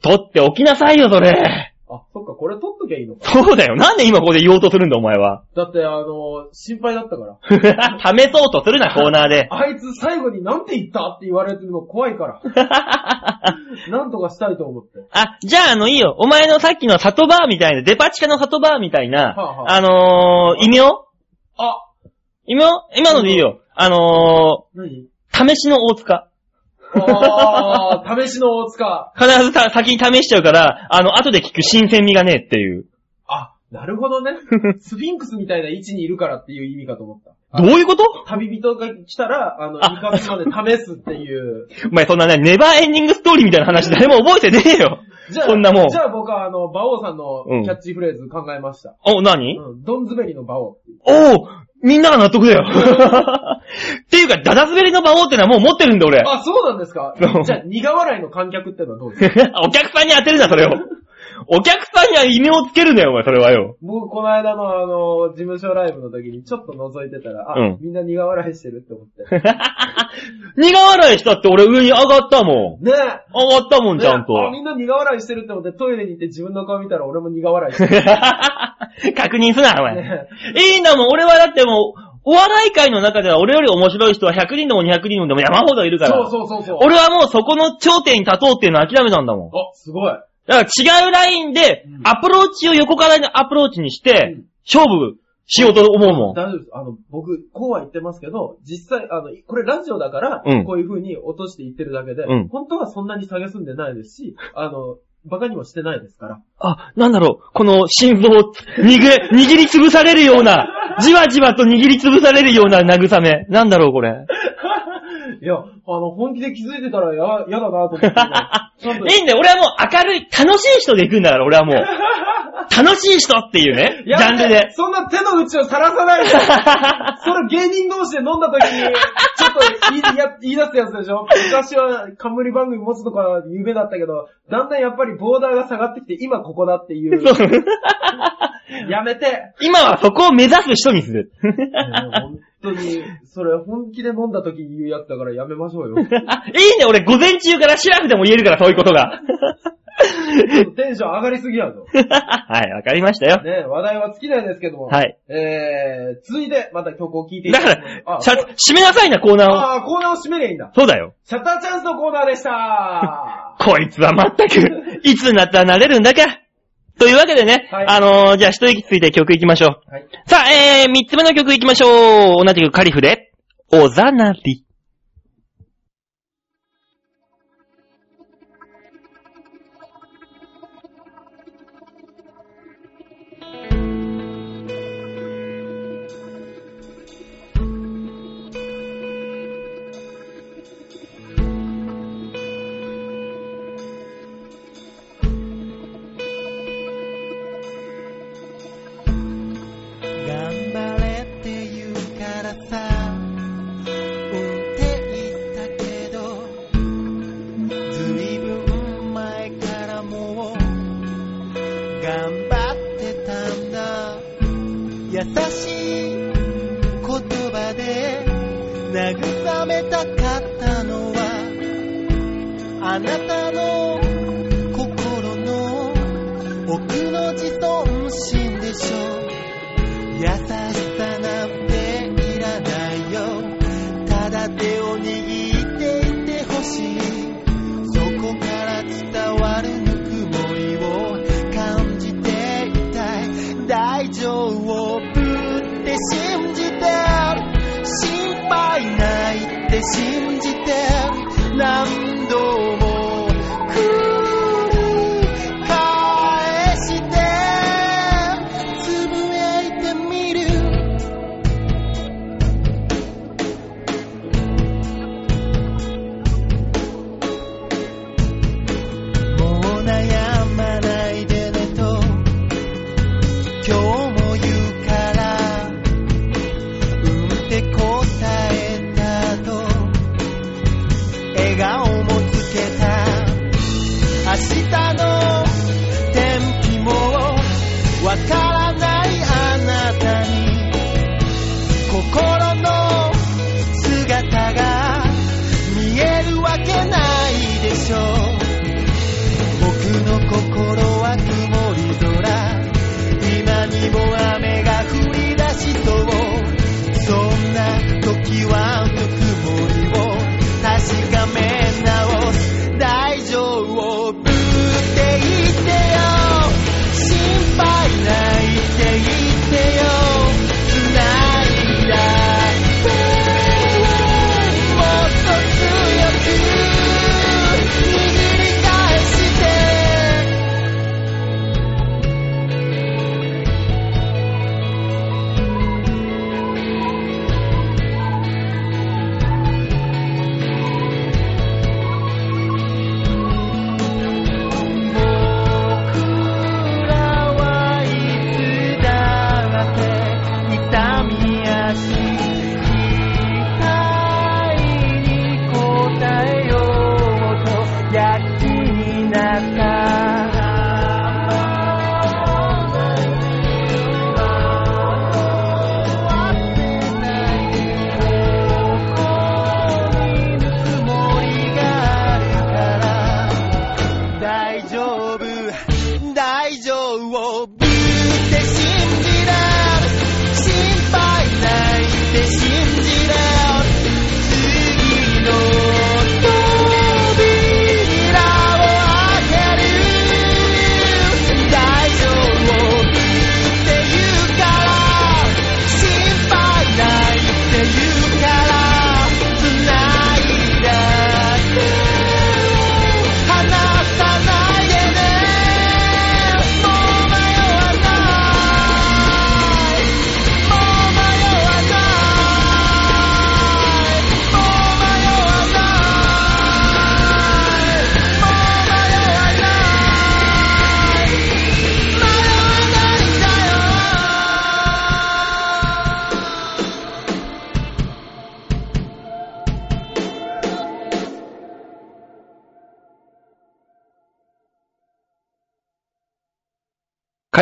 取っておきなさいよ、それ。あ、そっか、これ取っときゃいいのか。そうだよ。なんで今ここで言おうとするんだ、お前は。だって、あの、心配だったから。試そうとするな、コーナーで。あいつ最後になんて言ったって言われてるの怖いから。なんとかしたいと思って。あ、じゃあ、あの、いいよ。お前のさっきの里バーみたいな、デパ地下の里バーみたいな、はあはああのー、異名？あ、異名？今のでいいよ。あの何？ー、試しの大塚。試しの大塚。必ずさ先に試しちゃうから、あの、後で聞く新鮮味がねえっていう。あ、なるほどね。スフィンクスみたいな位置にいるからっていう意味かと思った。どういうこと？旅人が来たら、あの、あイカスまで試すっていう。お前そんなね、ネバーエンディングストーリーみたいな話誰も覚えてねえよ。じゃあ、そんなもんじゃあ僕はあの、馬王さんのうんキャッチフレーズ考えました。お、何？うん、ドンズベリの馬王。おうみんなが納得だよ。っていうか、ダダ滑りの馬王ってのはもう持ってるんだ俺。あ、そうなんですか？そうじゃあ、苦笑いの観客ってのはどうですか？お客さんに当てるな、それを。お客さんには異名をつけるなよ、お前、それはよ。僕、この間のあの、事務所ライブの時にちょっと覗いてたら、あ、うんみんな苦笑いしてるって思って。苦笑いしたって俺上に上がったもん。ねえ。上がったもん、ちゃんねと。あ、みんな苦笑いしてるって思ってトイレに行って自分の顔見たら俺も苦笑いしてる。確認すな、お前。ねいいんだもん、俺はだってもう、お笑い界の中では俺より面白い人は100人でも200人でも山ほどいるから。そうそうそうそう。俺はもうそこの頂点に立とうっていうのを諦めたんだもん。あ、すごい。だから違うラインでうん、アプローチを横からのアプローチにしてうん、勝負しようと思うもん。大丈夫です。あの、僕、こうは言ってますけど、実際、あの、これラジオだから、うんこういう風に落として言ってるだけで、うん本当はそんなに下げすんでないですし、あの、バカにもしてないですから。あ、なんだろう、この心臓を握れ、握りつぶされるような、じわじわと握りつぶされるような慰め。なんだろう、これ。いや、あの、本気で気づいてたらや、やだなと思って いいんだよ、俺はもう明るい、楽しい人で行くんだから、俺はもう。楽しい人っていうね、ジやャンルで。そんな手の内をさらさないで。それ芸人同士で飲んだ時に、ちょっと言いや言い出すやつでしょ？昔は冠番組持つのが夢だったけど、だんだんやっぱりボーダーが下がってきて、今ここだっていう。やめて。今はそこを目指す人にする。本当に、それ本気で飲んだ時に言うやつだからやめましょうよ。いいね、俺午前中からシラフでも言えるから、そういうことが。テンション上がりすぎやぞ。はい、わかりましたよ。ね話題は尽きないですけども。はい。えー、続いて、また曲を聴いていだかただきます。ら、あさ、締めなさいな、コーナーを。あー、コーナーを締めりゃいいんだ。そうだよ。シャッターチャンスのコーナーでした。こいつはまったく、いつになったら慣れるんだか。というわけでね、はいあのー、じゃあ一息ついて曲行きましょう。はい。さあ、えー、三つ目の曲行きましょう。同じくカリフで、おざなり。noticed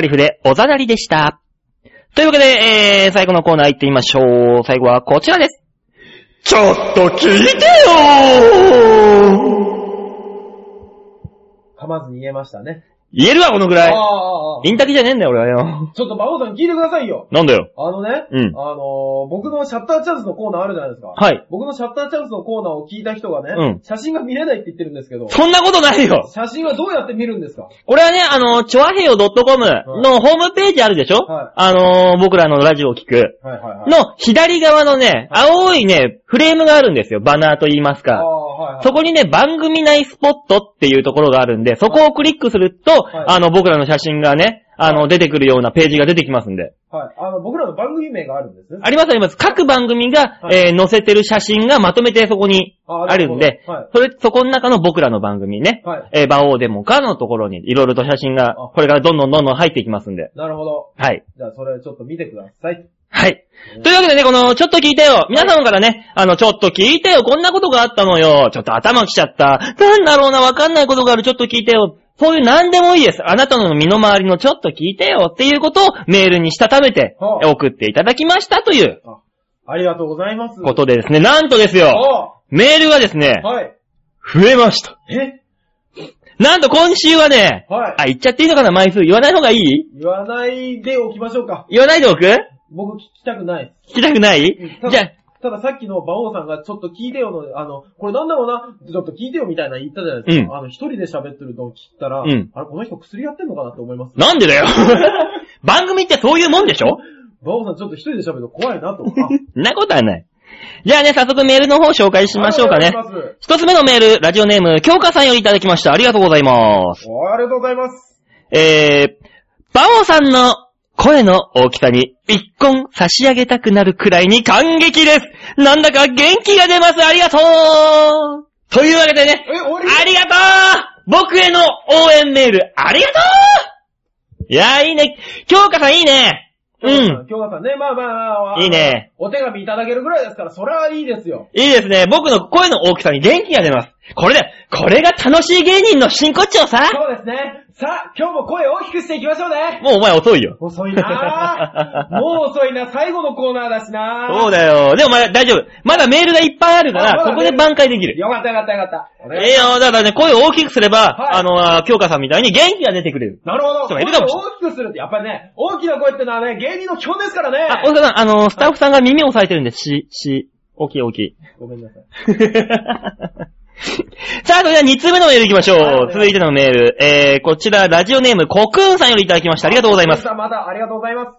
カリフでおざなりでした。というわけで、えー、最後のコーナー行ってみましょう。最後はこちらです。ちょっと聞いてよー噛まずに言えましたね。言えるわ、このぐらい。ああインタキじゃねえんだよ、俺はよ。ちょっと馬王さん聞いてくださいよ。なんだよ。あのね、うんあのー僕のシャッターチャンスのコーナーあるじゃないですか。はい。僕のシャッターチャンスのコーナーを聞いた人がね、うん写真が見れないって言ってるんですけど、そんなことないよ。写真はどうやって見るんですか？これはね、あの、チョアヘヨ .com のホームページあるでしょ、はいあのー、僕らのラジオを聞く。はいはいはい。の左側のね、青いね、フレームがあるんですよ。バナーと言いますあか。あはいはい。そこにね、番組内スポットっていうところがあるんで、そこをクリックすると、はいあの、僕らの写真がね、あの、出てくるようなページが出てきますんで。はい。あの、僕らの番組名があるんですね。ありますあります。各番組が、はいえー載せてる写真がまとめてそこにああるんで、なるそれ、そこの中の僕らの番組ね、はいえー、馬王デモかのところにいろいろと写真が、あこれからどんどんどんどん入っていきますんで。なるほど。はい。じゃあ、それちょっと見てください。はい。というわけでね、この、ちょっと聞いてよ。皆様からね、あの、ちょっと聞いてよ。こんなことがあったのよ。ちょっと頭きちゃった。なんだろうな、わかんないことがある。ちょっと聞いてよ。そういう何でもいいです。あなたの身の回りのちょっと聞いてよっていうことをメールにしたためてはあ送っていただきましたというあ、ありがとうございます。ことでですね、なんとですよ。あメールがですね、はい。増えました。え？なんと今週はね、はいあ、言っちゃっていいのかな枚数。言わない方がいい？言わないでおきましょうか。言わないでおく？僕聞きたくない。聞きたくない？たじゃあだ、たださっきの馬王さんがちょっと聞いてよの、あの、これなんだろうな、ちょっと聞いてよみたいな言ったじゃないですか。うんあの、一人で喋ってるのを聞いたら、うんあれ、この人薬やってんのかなって思います？なんでだよ？番組ってそういうもんでしょ？馬王さんちょっと一人で喋るの怖いなと。あそんなことはない。じゃあね、早速メールの方紹介しましょうかねあり。がとうございます一つ目のメール、ラジオネーム、京香さんよりいただきました。ありがとうございます。おありがとうございます。えー、バオさんの声の大きさに一本差し上げたくなるくらいに感激です。なんだか元気が出ます。ありがとうというわけでね、ありがとう僕への応援メール、ありがとういやー、いいね。京香さんいいね。うん。京香さんね、まあまあまあ。いいね。お手紙いただけるぐらいですから、それはいいですよ。いいですね。僕の声の大きさに元気が出ます。これで、これが楽しい芸人の真骨頂さ。そうですね。さあ、今日も声大きくしていきましょうね。もうお前遅いよ。遅いなぁ。もう遅いな。最後のコーナーだしなぁ。そうだよ。でもまだ大丈夫。まだメールがいっぱいあるから、ここで挽回できる。よかったよかったよかった。ええよ、だからね、声を大きくすれば、はいあのあ、京香さんみたいに元気が出てくれる。なるほど。人がいるかもしれ大きくするって、やっぱりね、大きな声ってのはね、芸人の基本ですからね。あ、大塚さん、あの、スタッフさんが耳を押さえてるんで、し、し、大きい大きい。ごめんなさい。さあ、それでは2通目のメール行きましょう。はい続いてのメール。えー、こちら、ラジオネーム、コクーンさんよりいただきました。ありがとうございます。さんまたありがとうございます。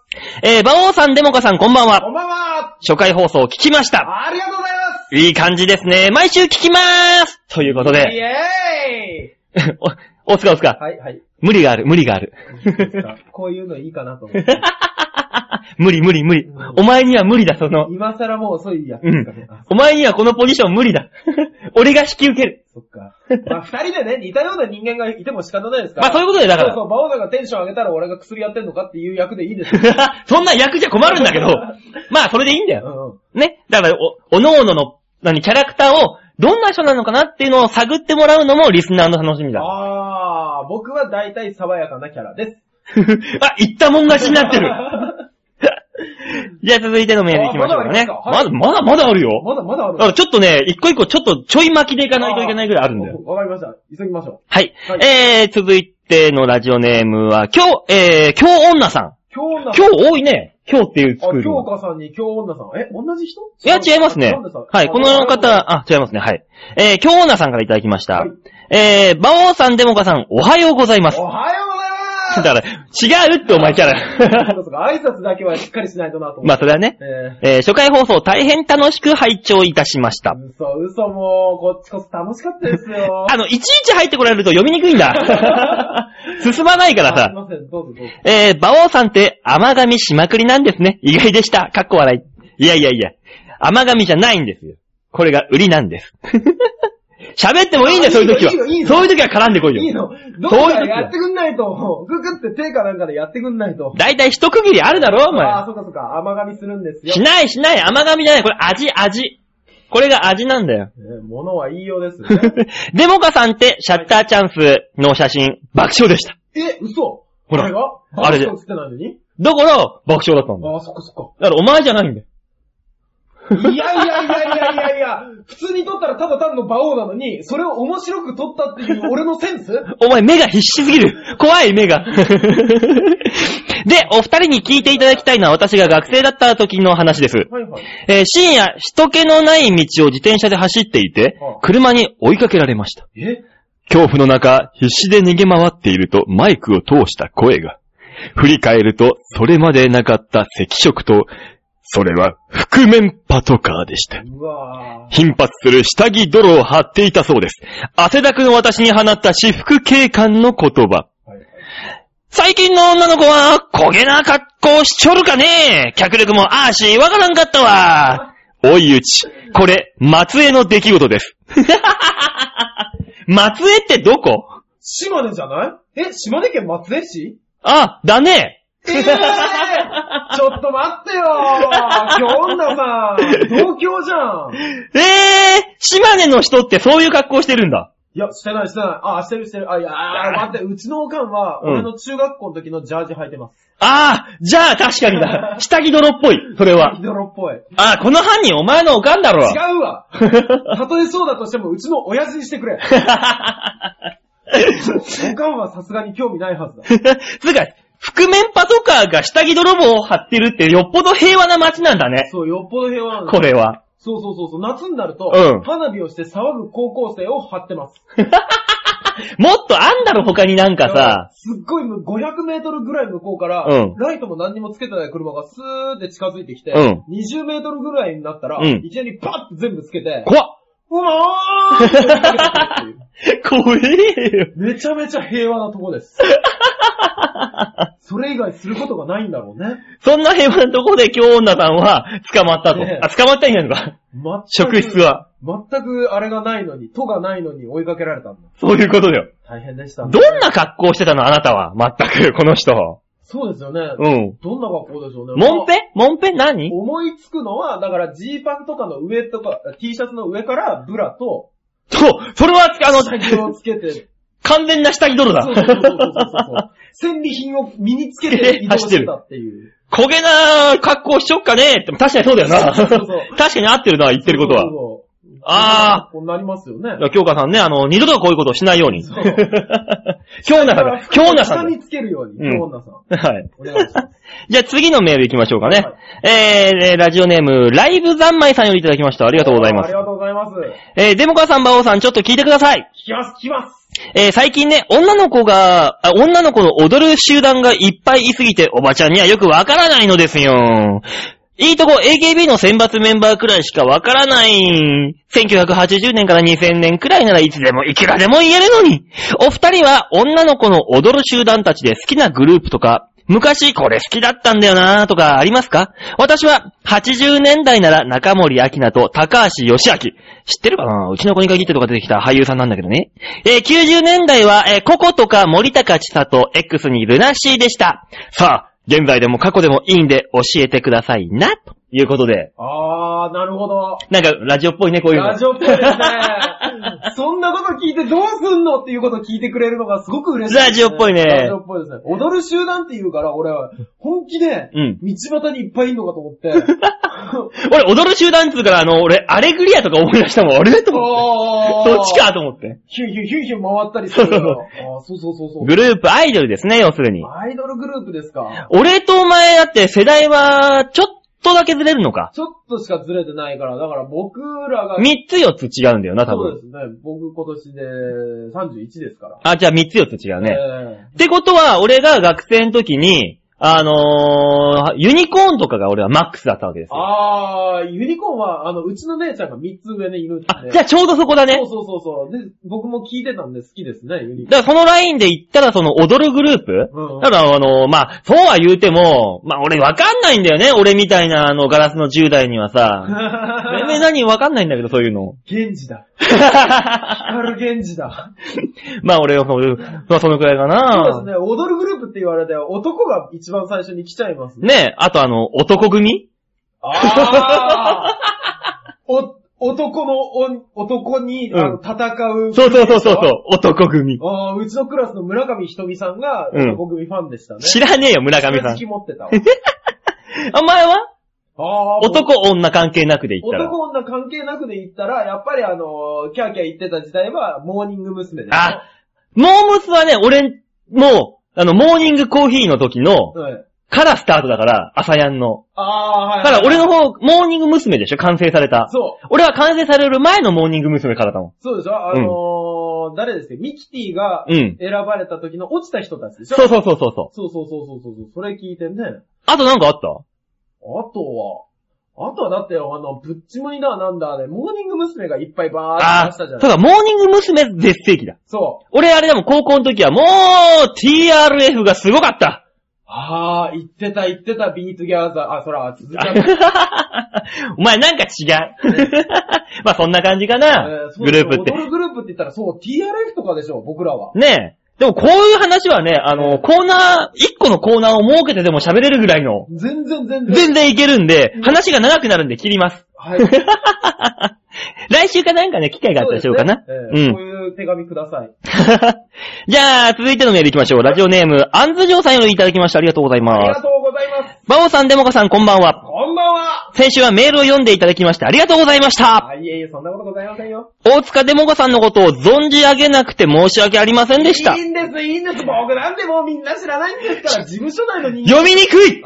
えー、馬王さん、デモカさん、こんばんは。こんばんは初回放送聞きました。ありがとうございますいい感じですね。毎週聞きまーすということイで、エーイ お、大塚大塚、はい、はい。無理がある、無理がある。こういうのいいかなと思って。無理無理無理うん。お前には無理だ、その。今更もう遅いやつうんですかね。あ。お前にはこのポジション無理だ。俺が引き受ける。そっか。まあ、二人でね、似たような人間がいても仕方ないですから。まあそういうことでだからそうそう、バオダがテンション上げたら俺が薬やってんのかっていう役でいいですよ。そんな役じゃ困るんだけど、まあそれでいいんだうよ。んうん。ね。だから、お、おのおのの、何、キャラクターを、どんな人なのかなっていうのを探ってもらうのもリスナーの楽しみだ。あー、僕は大体爽やかなキャラです。あ、言ったもん勝ちになってる。じゃあ続いてのメール行きましょうかね。あまだありまだ、まだ、あるよ。まだまだあるちょっとね、一個一個ちょっとちょい巻きでいかないといけないぐらいあるんだよ。わかりました。急ぎましょう。はい。はいえー、続いてのラジオネームは、今日、えー、今日女さん。今日女今日多いね。今日っていうあ、作る。京香さんに今日女さん。え、同じ人？いや、違いますね。はい、この方、あ、違いますね。はい。えー、京女さんからいただきました。はいえー、馬王さん、デモカさん、おはようございますお。はようございます だから、違うってお前キャラ。そうそう挨拶だけはしっかりしないとなと思って。まあ、それはね。ええー、初回放送大変楽しく拝聴いたしましたー、。嘘、嘘もう、こっちこそ楽しかったですよ。あの、いちいち入ってこられると読みにくいんだ。進まないからすい。ません、どうぞどうぞ。えー、馬王さんって甘噛みしまくりなんですね。意外でした。かっこ笑い。いやいやいや。甘噛みじゃないんですよ。これが売りなんです。喋ってもいいんだよ、そういう時は。いいのいいのそういう時は絡んでこいよ。いいのどうかやってくんないと、ググって手かなんかでやってくんないと。だいたい一区切りあるだろ、おああ、前。そうかそうか、甘噛みするんですよ。しないしない。甘噛みじゃない。これ味、味。これが味なんだよ。ね 物は言いようですね。デモカさんってシャッターチャンスの写真、爆笑でした。え、嘘ほらあれが？あれで爆笑つってないのに？だから、爆笑だったんだあ、そっかそっか。だからお前じゃないんだよ。いやいやいやいやいやいや、普通に撮ったらただ単の馬王なのに、それを面白く撮ったっていう俺のセンス？お前目が必死すぎる。怖い目が。で、お二人に聞いていただきたいのは私が学生だった時の話です。はいはい。えー深夜、人気のない道を自転車で走っていて車に追いかけられました。え？恐怖の中、必死で逃げ回っているとマイクを通した声が。振り返ると、それまでなかった赤色と、それは覆面パトカーでした。頻発する下着泥を張っていたそうです。汗だくの私に放った私服警官の言葉。はいはい最近の女の子は、焦げな格好しちょるかね脚力もあーし、わからんかったわ。おいうち、これ、松江の出来事です。松江ってどこ？島根じゃない？え、島根県松江市？あ、だね。えぇ、ー、ちょっと待ってよー京女さん同郷じゃんえー、島根の人ってそういう格好してるんだ。いや、してないしてない。あ、してるしてる。あ、いや、あ待って、うちのおかんは、うん俺の中学校の時のジャージ履いてます。あー、じゃあ確かにだ。下着泥っぽい、それはヒ。ドロっぽい。あー、この犯人お前のおかんだろ。違うわ たとえそうだとしても、うちの親父にしてくれ。おかんはさすがに興味ないはずだ。つうか、覆面パトカーが下着泥棒を張ってるってよっぽど平和な街なんだね。そう、よっぽど平和なの。これは。そうそうそうそう。夏になると、うん花火をして騒ぐ高校生を張ってます。もっとあんだろ他になんかさ。すっごい500メートルぐらい向こうから、うんライトも何にもつけてない車がスーって近づいてきて、うん20メートルぐらいになったら、うんいきなりパッと全部つけて、怖っうまーって追いかけてくるっていう 怖えよ。めちゃめちゃ平和なとこです。それ以外することがないんだろうね。そんな平和なとこで今日女さんは捕まったと。ねえあ、捕まったんじゃないのか。全く職質は。全くあれがないのに、都がないのに追いかけられたんだ。そういうことだよ。大変でした、どんな格好してたのあなたは。まったく、この人。そうですよね。うん。どんな学校でしょうね。モンペモンペ何？思いつくのは、だからジーパンとかの上とか、T シャツの上からブラと、そう、それは、あの、下着をつけて、完全な下着泥だそう。そうそうそうそうそう。戦利品を身につけて移動してたっていう。焦げな格好しちょっかねって確かにそうだよな。そうそうそう確かに合ってるな、言ってることはそう。そうそうあこうなりますよね京香さんね、あの、二度とこういうことをしないように。そう 京奈さんが、京奈さん下につけるように、うん京奈さん。が。はい。お願いします。じゃあ次のメール行きましょうかね。はいえー、ラジオネーム、ライブ三昧さんよりいただきました。ありがとうございますあり。がとうございます。えー、デモカさん、バオさん、ちょっと聞いてください。聞きます、聞きます。えー、最近ね、女の子が、あ女の子の踊る集団がいっぱいいすぎて、おばちゃんにはよくわからないのですよ。いいとこ、AKB の選抜メンバーくらいしかわからない。1980年から2000年くらいならいつでもいくらでも言えるのに。お二人は女の子の踊る集団たちで好きなグループとか、昔これ好きだったんだよなーとかありますか？私は80年代なら中森明菜と高橋義明。知ってるかな？うちの子に限ってとか出てきた俳優さんなんだけどね。えー90年代は、えーココとか森高千里 X にルナシーでした。さあ、現在でも過去でもいいんで教えてくださいな、ということで。あー、なるほど。なんか、ラジオっぽいね、こういうのラ。ジオっぽいですね。そんなこと聞いてどうすんのっていうことを聞いてくれるのがすごく嬉しいです、ラジオっぽいねラジオっぽいですね。踊る集団って言うから、俺は本気で、うん道端にいっぱいいんのかと思って。俺、踊る集団っつうから、あの、俺、アレグリアとか思い出したもん。あれと思って。あーそっちかと思って。ヒュンヒュンヒュンヒュン回ったりするから。あーそうそうそうそう。グループ、アイドルですね、要するに。アイドルグループですか。俺とお前だって世代は、ちょっとだけずれるのか。ちょっとしかずれてないから、だから僕らが、三つ四つ違うんだよな、多分。そうですね。僕今年で31ですから。あ、じゃあ三つ四つ違うね。えってことは、俺が学生の時に、あのー、ユニコーンとかが俺はマックスだったわけですーよ。あー、ユニコーンは、あの、うちの姉ちゃんが3つ上にいるんで。あ、じゃあちょうどそこだねそう。そうそうそう。で、僕も聞いてたんで好きですね、ユニコだからそのラインで言ったらその踊るグループ？うんうんただあの、まあ、そうは言うても、まあ俺わかんないんだよね。俺みたいなあのガラスの10代にはさ。ーン。全然何わかんないんだけど、そういうの。源氏だ。光源氏だ。まあ俺はそういう、まあそのくらいかな。そうですね。踊るグループって言われて、男が一番最初に来ちゃいますね。ねえ、あとあの、男組？あー お、男のお、男に、あのうん戦う。そうそうそうそうそう、男組。ああ、うちのクラスの村上ひとみさんがうん男組ファンでしたね。知らねえよ、村上さん好。き持ってたわ。お前は？ああ、男、女関係なくで言ったら。男女関係なくで言ったら、やっぱりあの、キャーキャー言ってた時代は、モーニング娘。あ、モームスはね、俺、もう、あの、モーニングコーヒーの時の、はい。からスタートだから、 ASAYAN の。ああ、はい。だから俺の方、モーニング娘。でしょ完成された。そう。俺は完成される前のモーニング娘。からだもん。そうでしょ？あのー誰ですかミキティがうん選ばれた時の落ちた人たちでしょ？そうそうそうそうそう。そうそうそうそうそう。それ聞いてね。あとなんかあった？あとは、あとはだって、あの、ぶっちむいだなんだで、モーニング娘。がいっぱいバーってあ出したじゃそうだ、モーニング娘。全盛期だ。そう。俺あれでも高校の時はもう TRF がすごかった。ああ、言ってた言ってた、ビートギャーザー。あ、そら、続きはねお前なんか違う。まあそんな感じかな、えーそうグループって踊。るグループって言ったら、そう、TRF とかでしょ、僕らは。ねえ。でもこういう話はね、あの、コーナー、一個のコーナーを設けてでも喋れるぐらいの、全然全然。全然いけるんで、話が長くなるんで切ります。はい。来週かなんかね、機会があったらしようかな。そうですねえーうん。こういう手紙ください。じゃあ、続いてのメール行きましょう。ラジオネーム、アンズジョーさんよりいただきました。ありがとうございあります。がとうございます。バオさん、デモカさん、こんばんは。こんばんは。先週はメールを読んでいただきましてありがとうございました。あ、いえいえ、そんなことございませんよ。大塚デモカさんのことを存じ上げなくて申し訳ありませんでしたい。いんです、いいんです。僕なんてもうみんな知らないんですから、事務所内の人間。読みにくい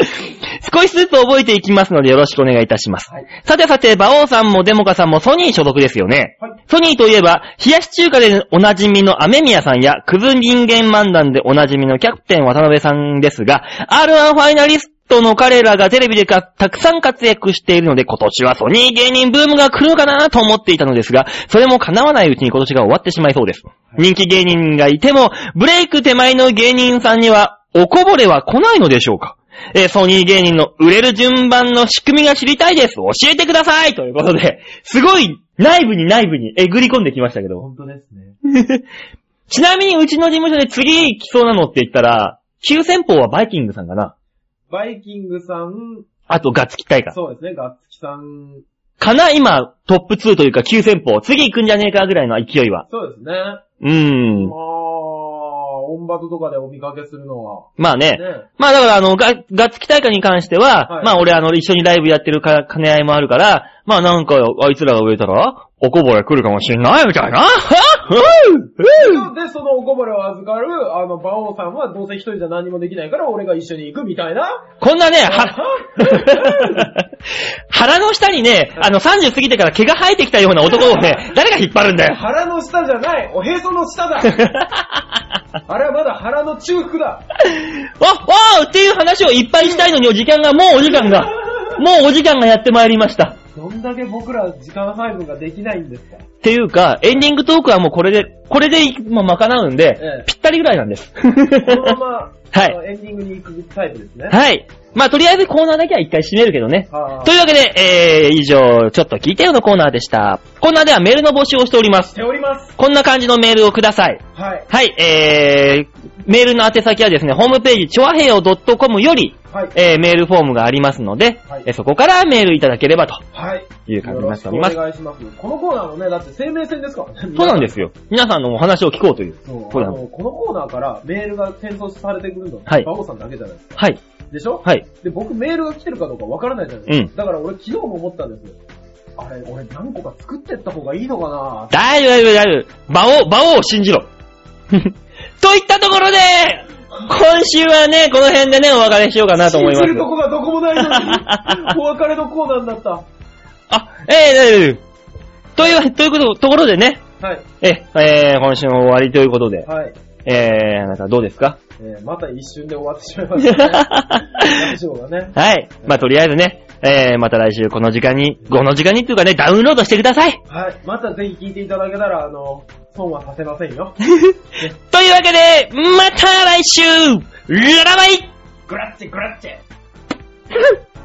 少しずつ覚えていきますのでよろしくお願いいたします。はい。さてさて、馬王さんもデモカさんもソニー所属ですよね。はい。ソニーといえば、冷やし中華でおなじみのアメミヤさんや、クズ人間漫談でおなじみのキャプテン渡辺さんですが、R1 ファイナリストの彼らがテレビでかたくさん活躍しているので、今年はソニー芸人ブームが来るのかなと思っていたのですが、それも叶わないうちに今年が終わってしまいそうです。人気芸人がいても、ブレイク手前の芸人さんには、おこぼれは来ないのでしょうか？えーソニー芸人の売れる順番の仕組みが知りたいです。教えてくださいということで、すごい内部に内部にえぐり込んできましたけど。本当ですね。ちなみにうちの事務所で次来そうなのって言ったら、急先鋒はバイキングさんかな。バイキングさん、あとガッツキダイカ。そうですね、ガッツキさんかな今、トップ2というか急先鋒。次行くんじゃねえかぐらいの勢いは。そうですね。うーんま。あ、オンバトとかでお見かけするのは。まあね。ね。まあだからあの、ガガッツキ大会に関しては、はいまあ俺あの、一緒にライブやってるか兼ね合いもあるから、まあなんか、あいつらが植えたら、おこぼれ来るかもしんないみたいな。で、そのおこぼれを預かる、あの、馬王さんはどうせ一人じゃ何もできないから俺が一緒に行くみたいな。こんなね、は、腹の下にね、あの30過ぎてから毛が生えてきたような男をね、誰が引っ張るんだよ。腹の下じゃないおへその下だあれはまだ腹の中腹だわ、わーっていう話をいっぱいしたいのに、お時間が、もうお時間が、もうお時間がやってまいりました。どんだけ僕ら時間配分ができないんですか？っていうか、エンディングトークはもうこれで、これで、まあ、賄うんで、ええぴったりぐらいなんです。このまま、はいエンディングに行くタイプですね。はい。まあ、とりあえずコーナーだけは一回締めるけどね。はというわけで、えー、以上、ちょっと聞いてよのコーナーでした。コーナーではメールの募集をしております。しております。こんな感じのメールをください。はい。はい、えー、メールの宛先はですね、ホームページ、ちょわへよ .com より、はい。えー、メールフォームがありますので、はいえーそこからメールいただければとはい。いう感じによろしてくおなっおります。願いします。このコーナーもね、だって生命線ですからね。そうなんですよ。皆さんのお話を聞こうという。そうあの、このコーナーからメールが転送されてくるのはい馬王さんだけじゃないですか。はい。でしょ？はい。で、僕メールが来てるかどうかわからないじゃないですか。うんだから俺昨日も思ったんですよ。あれ、俺何個か作ってった方がいいのかな？大丈夫、大丈夫、大丈夫。馬王、馬王を信じろ。といったところで、今週はね、この辺でね、お別れしようかなと思います信じ。るとこがどこもないのに、お別れのコーナーになった。あ、えー、大丈夫。という、ということ、ところでね、はい。え、えー、今週も終わりということで、はい。えー、なんかどうですか？えー、また一瞬で終わってしまいましたね。ラジオがね。はい。まあ、とりあえずね、えー、また来週この時間に、この時間にっていうかね、ダウンロードしてください。はい。またぜひ聞いていただけたら、あの、損はさせませんよ。というわけで、また来週ララバイグラッチェグラッチェ